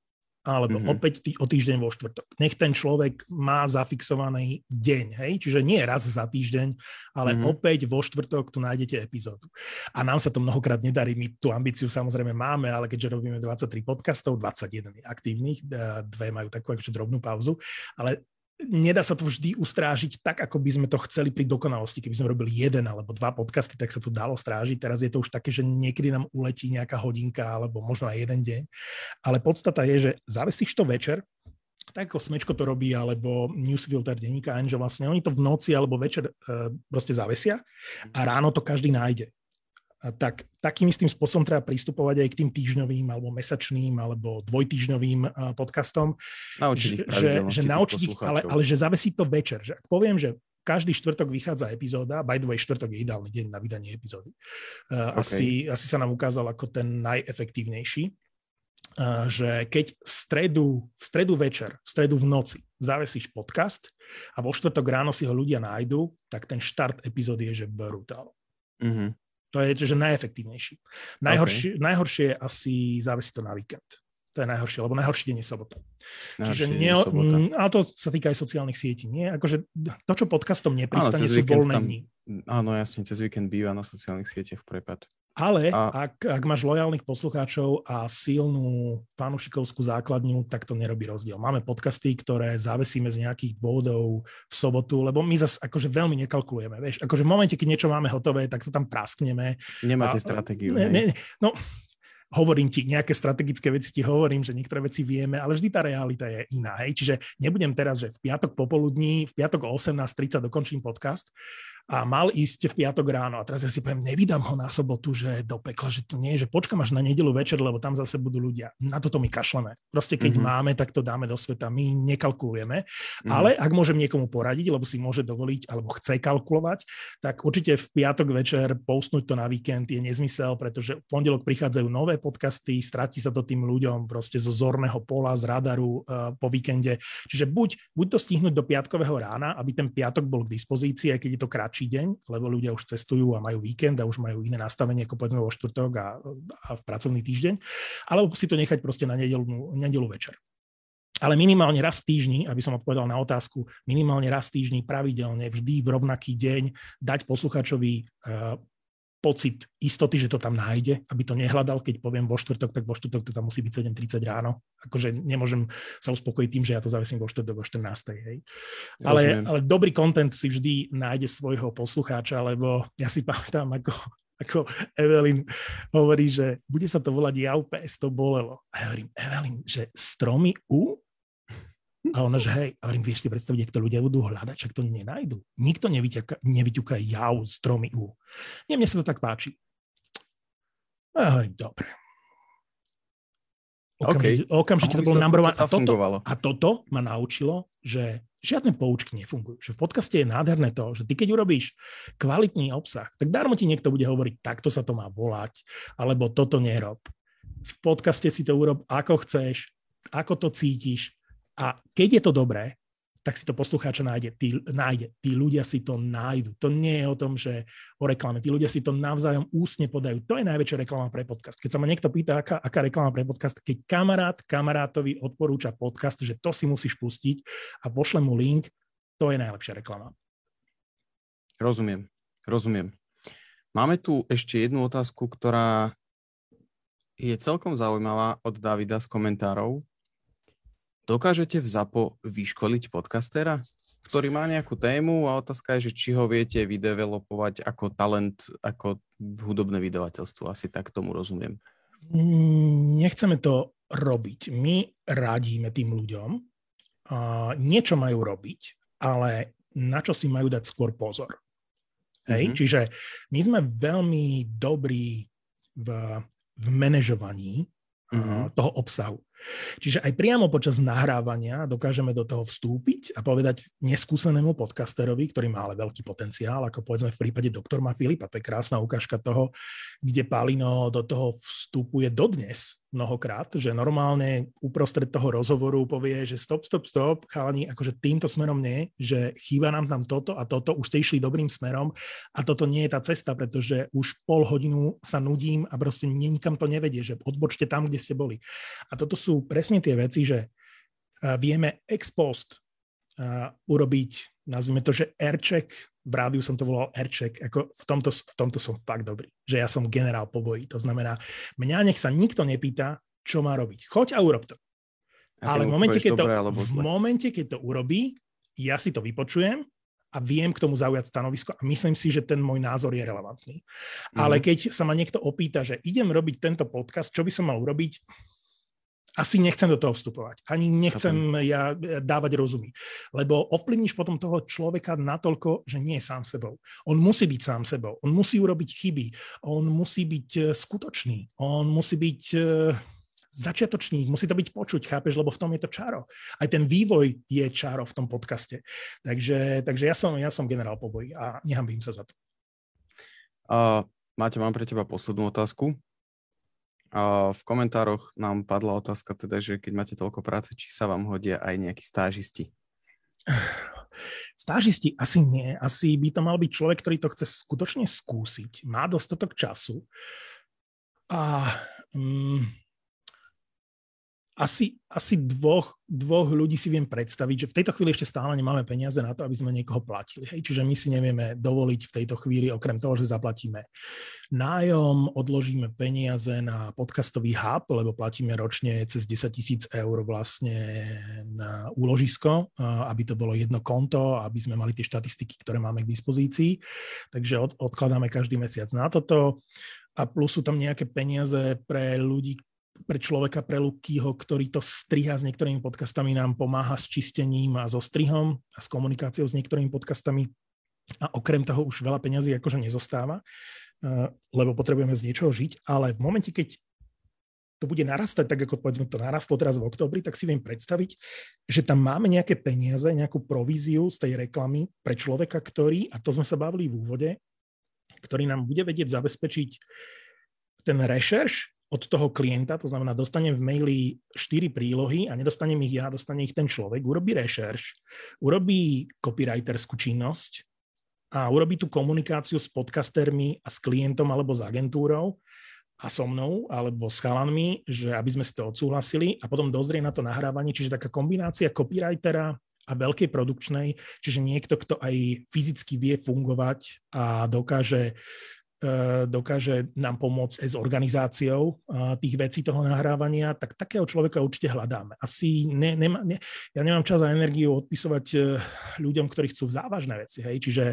alebo mm-hmm. opäť tý, o týždeň vo štvrtok. Nech ten človek má zafixovaný deň, hej? čiže nie raz za týždeň, ale mm-hmm. opäť vo štvrtok tu nájdete epizódu. A nám sa to mnohokrát nedarí, my tú ambíciu samozrejme máme, ale keďže robíme 23 podcastov, 21 aktívnych, dve majú takú akože drobnú pauzu, ale nedá sa to vždy ustrážiť tak, ako by sme to chceli pri dokonalosti. Keby sme robili jeden alebo dva podcasty, tak sa to dalo strážiť. Teraz je to už také, že niekedy nám uletí nejaká hodinka alebo možno aj jeden deň. Ale podstata je, že zavesíš to večer, tak ako Smečko to robí, alebo Newsfilter denníka N, že vlastne oni to v noci alebo večer e, proste zavesia a ráno to každý nájde tak takým istým spôsobom treba pristupovať aj k tým týždňovým alebo mesačným alebo dvojtýždňovým podcastom. Naučiť ich že, že naučiť ich, ale, ale že zavesí to večer. Že ak poviem, že každý štvrtok vychádza epizóda, by the way, štvrtok je ideálny deň na vydanie epizódy. Okay. Asi, asi sa nám ukázal ako ten najefektívnejší, že keď v stredu, v stredu večer, v stredu v noci zavesíš podcast a vo štvrtok ráno si ho ľudia nájdu, tak ten štart epizódy je že brutál. Mm-hmm. To je že najefektívnejší. Najhoršie, okay. najhoršie je asi závisí to na víkend. To je najhoršie, lebo najhorší deň je sobota. Čiže nie, sobota. Ale to sa týka aj sociálnych sietí. Nie? Akože to, čo podcastom nepristane, sú voľné dni. Áno, jasne, cez víkend býva na sociálnych sieťach prepad. Ale a... ak, ak máš lojálnych poslucháčov a silnú fanušikovskú základňu, tak to nerobí rozdiel. Máme podcasty, ktoré zavesíme z nejakých dôvodov v sobotu, lebo my zase akože veľmi nekalkulujeme. Vieš, akože v momente, keď niečo máme hotové, tak to tam praskneme. Nemáte a, stratégiu. Ne, ne, no, hovorím ti, nejaké strategické veci ti hovorím, že niektoré veci vieme, ale vždy tá realita je iná. Hej? Čiže nebudem teraz, že v piatok popoludní, v piatok o 18.30 dokončím podcast, a mal ísť v piatok ráno. A teraz ja si poviem, nevydám ho na sobotu, že do pekla, že to nie je, že počkam až na nedelu večer, lebo tam zase budú ľudia. Na toto my kašleme. Proste keď mm-hmm. máme, tak to dáme do sveta. My nekalkulujeme. Mm-hmm. Ale ak môžem niekomu poradiť, lebo si môže dovoliť, alebo chce kalkulovať, tak určite v piatok večer postnúť to na víkend je nezmysel, pretože v pondelok prichádzajú nové podcasty, stratí sa to tým ľuďom proste zo zorného pola, z radaru uh, po víkende. Čiže buď, buď to stihnúť do piatkového rána, aby ten piatok bol k dispozícii, keď je to kratší kratší deň, lebo ľudia už cestujú a majú víkend a už majú iné nastavenie ako povedzme vo štvrtok a, a v pracovný týždeň, alebo si to nechať proste na nedelu, nedelu večer. Ale minimálne raz v týždni, aby som odpovedal na otázku, minimálne raz v týždni pravidelne, vždy v rovnaký deň dať posluchačovi uh, pocit istoty, že to tam nájde, aby to nehľadal, keď poviem vo štvrtok, tak vo štvrtok to tam musí byť 7.30 ráno. Akože nemôžem sa uspokojiť tým, že ja to zavesím vo štvrtok o 14. Hej. Ale, ale dobrý kontent si vždy nájde svojho poslucháča, lebo ja si pamätám, ako, ako Evelyn hovorí, že bude sa to volať JAUPS, to bolelo. A ja hovorím, Evelyn, že stromy U? A ona, že hej, a hovorím, vieš si predstaviť, ak to ľudia budú hľadať, čak to nenajdu. Nikto nevyťuká jav z tromy U. Nie, mne sa to tak páči. A ja hovorím, dobre. Okamžite, okay. okamžite to bolo number one. A toto, a toto ma naučilo, že žiadne poučky nefungujú. Že v podcaste je nádherné to, že ty keď urobíš kvalitný obsah, tak darmo ti niekto bude hovoriť, takto sa to má volať, alebo toto nerob. V podcaste si to urob ako chceš, ako to cítiš, a keď je to dobré, tak si to poslucháča nájde. Tí, nájde. Tí ľudia si to nájdu. To nie je o tom, že o reklame. Tí ľudia si to navzájom ústne podajú. To je najväčšia reklama pre podcast. Keď sa ma niekto pýta, aká, aká reklama pre podcast, keď kamarát kamarátovi odporúča podcast, že to si musíš pustiť a pošle mu link, to je najlepšia reklama. Rozumiem, rozumiem. Máme tu ešte jednu otázku, ktorá je celkom zaujímavá od Davida z komentárov. Dokážete v ZAPO vyškoliť podcastera, ktorý má nejakú tému a otázka je, že či ho viete vydevelopovať ako talent, ako hudobné vydavateľstvo. Asi tak tomu rozumiem. Nechceme to robiť. My radíme tým ľuďom. Uh, niečo majú robiť, ale na čo si majú dať skôr pozor. Hej? Mm-hmm. Čiže my sme veľmi dobrí v, v manažovaní mm-hmm. toho obsahu. Čiže aj priamo počas nahrávania dokážeme do toho vstúpiť a povedať neskúsenému podcasterovi, ktorý má ale veľký potenciál, ako povedzme v prípade doktor má Filipa, to je krásna ukážka toho, kde Palino do toho vstupuje dodnes mnohokrát, že normálne uprostred toho rozhovoru povie, že stop, stop, stop, chalani, akože týmto smerom nie, že chýba nám tam toto a toto, už ste išli dobrým smerom a toto nie je tá cesta, pretože už pol hodinu sa nudím a proste nikam to nevedie, že odbočte tam, kde ste boli. A toto sú presne tie veci, že vieme ex post urobiť, nazvime to, že aircheck, v rádiu som to volal aircheck, ako v tomto, v tomto som fakt dobrý, že ja som generál po boji. To znamená, mňa nech sa nikto nepýta, čo má robiť. Choď a urob to. A Ale v momente, keď to, v momente, keď to urobí, ja si to vypočujem a viem k tomu zaujať stanovisko a myslím si, že ten môj názor je relevantný. Mm. Ale keď sa ma niekto opýta, že idem robiť tento podcast, čo by som mal urobiť, asi nechcem do toho vstupovať. Ani nechcem ja e, dávať rozumy. Lebo ovplyvníš potom toho človeka natoľko, že nie je sám sebou. On musí byť sám sebou. On musí urobiť chyby. On musí byť e, skutočný. On musí byť e, začiatočník, musí to byť počuť, chápeš, lebo v tom je to čaro. Aj ten vývoj je čaro v tom podcaste. Takže, takže ja, som, ja som generál poboj a nehambím sa za to. Uh, Máte, mám pre teba poslednú otázku. V komentároch nám padla otázka teda, že keď máte toľko práce, či sa vám hodia aj nejakí stážisti? Stážisti asi nie. Asi by to mal byť človek, ktorý to chce skutočne skúsiť. Má dostatok času. A mm, asi, asi dvoch, dvoch ľudí si viem predstaviť, že v tejto chvíli ešte stále nemáme peniaze na to, aby sme niekoho platili. Hej? Čiže my si nevieme dovoliť v tejto chvíli, okrem toho, že zaplatíme nájom, odložíme peniaze na podcastový hub, lebo platíme ročne cez 10 tisíc eur vlastne na úložisko, aby to bolo jedno konto, aby sme mali tie štatistiky, ktoré máme k dispozícii. Takže od, odkladáme každý mesiac na toto a plus sú tam nejaké peniaze pre ľudí, pre človeka, pre Lukýho, ktorý to striha s niektorými podcastami, nám pomáha s čistením a so strihom a s komunikáciou s niektorými podcastami. a okrem toho už veľa peňazí akože nezostáva, uh, lebo potrebujeme z niečoho žiť, ale v momente, keď to bude narastať tak, ako povedzme to narastlo teraz v oktobri, tak si viem predstaviť, že tam máme nejaké peniaze, nejakú províziu z tej reklamy pre človeka, ktorý, a to sme sa bavili v úvode, ktorý nám bude vedieť zabezpečiť ten rešerš od toho klienta, to znamená, dostanem v maili 4 prílohy a nedostanem ich ja, dostane ich ten človek, urobí rešerš, urobí copywriterskú činnosť a urobí tú komunikáciu s podcastermi a s klientom alebo s agentúrou a so mnou alebo s chalanmi, že aby sme si to odsúhlasili a potom dozrie na to nahrávanie, čiže taká kombinácia copywritera a veľkej produkčnej, čiže niekto, kto aj fyzicky vie fungovať a dokáže dokáže nám pomôcť aj s organizáciou tých vecí toho nahrávania, tak takého človeka určite hľadáme. Asi ne, nema, ne, ja nemám čas a energiu odpisovať e, ľuďom, ktorí chcú závažné veci. Hej? Čiže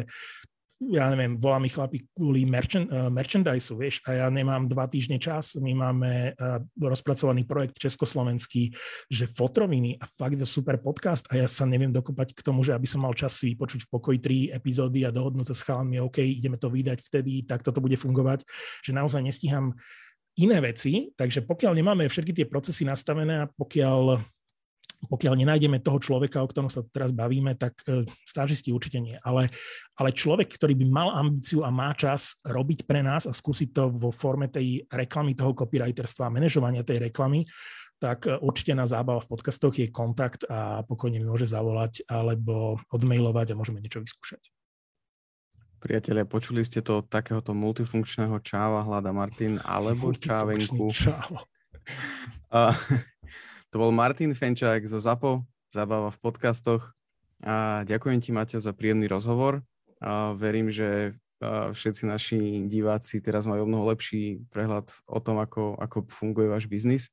ja neviem, volá mi chlapi kvôli merchant, uh, merchandise, vieš, a ja nemám dva týždne čas, my máme uh, rozpracovaný projekt československý, že fotroviny a fakt je super podcast a ja sa neviem dokopať k tomu, že aby som mal čas si vypočuť v pokoji tri epizódy a dohodnúť sa s chalami, OK, ideme to vydať vtedy, tak toto bude fungovať, že naozaj nestíham iné veci, takže pokiaľ nemáme všetky tie procesy nastavené a pokiaľ pokiaľ nenájdeme toho človeka, o ktorom sa teraz bavíme, tak e, stážisti určite nie. Ale, ale človek, ktorý by mal ambíciu a má čas robiť pre nás a skúsiť to vo forme tej reklamy, toho copywriterstva manažovania tej reklamy, tak e, určite na zábava v podcastoch je kontakt a pokojne mi môže zavolať alebo odmailovať a môžeme niečo vyskúšať. Priatelia, počuli ste to od takéhoto multifunkčného čáva hľada Martin alebo čávenku. Čávo. A, to bol Martin Fenčák zo ZAPO, Zabava v podcastoch. A ďakujem ti, Maťo, za príjemný rozhovor. A verím, že všetci naši diváci teraz majú mnoho lepší prehľad o tom, ako, ako funguje váš biznis.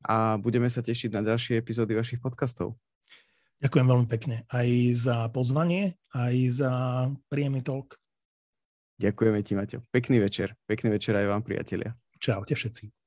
A budeme sa tešiť na ďalšie epizódy vašich podcastov. Ďakujem veľmi pekne aj za pozvanie, aj za príjemný talk. Ďakujeme ti, Maťo. Pekný večer. Pekný večer aj vám, priatelia. Čaute všetci.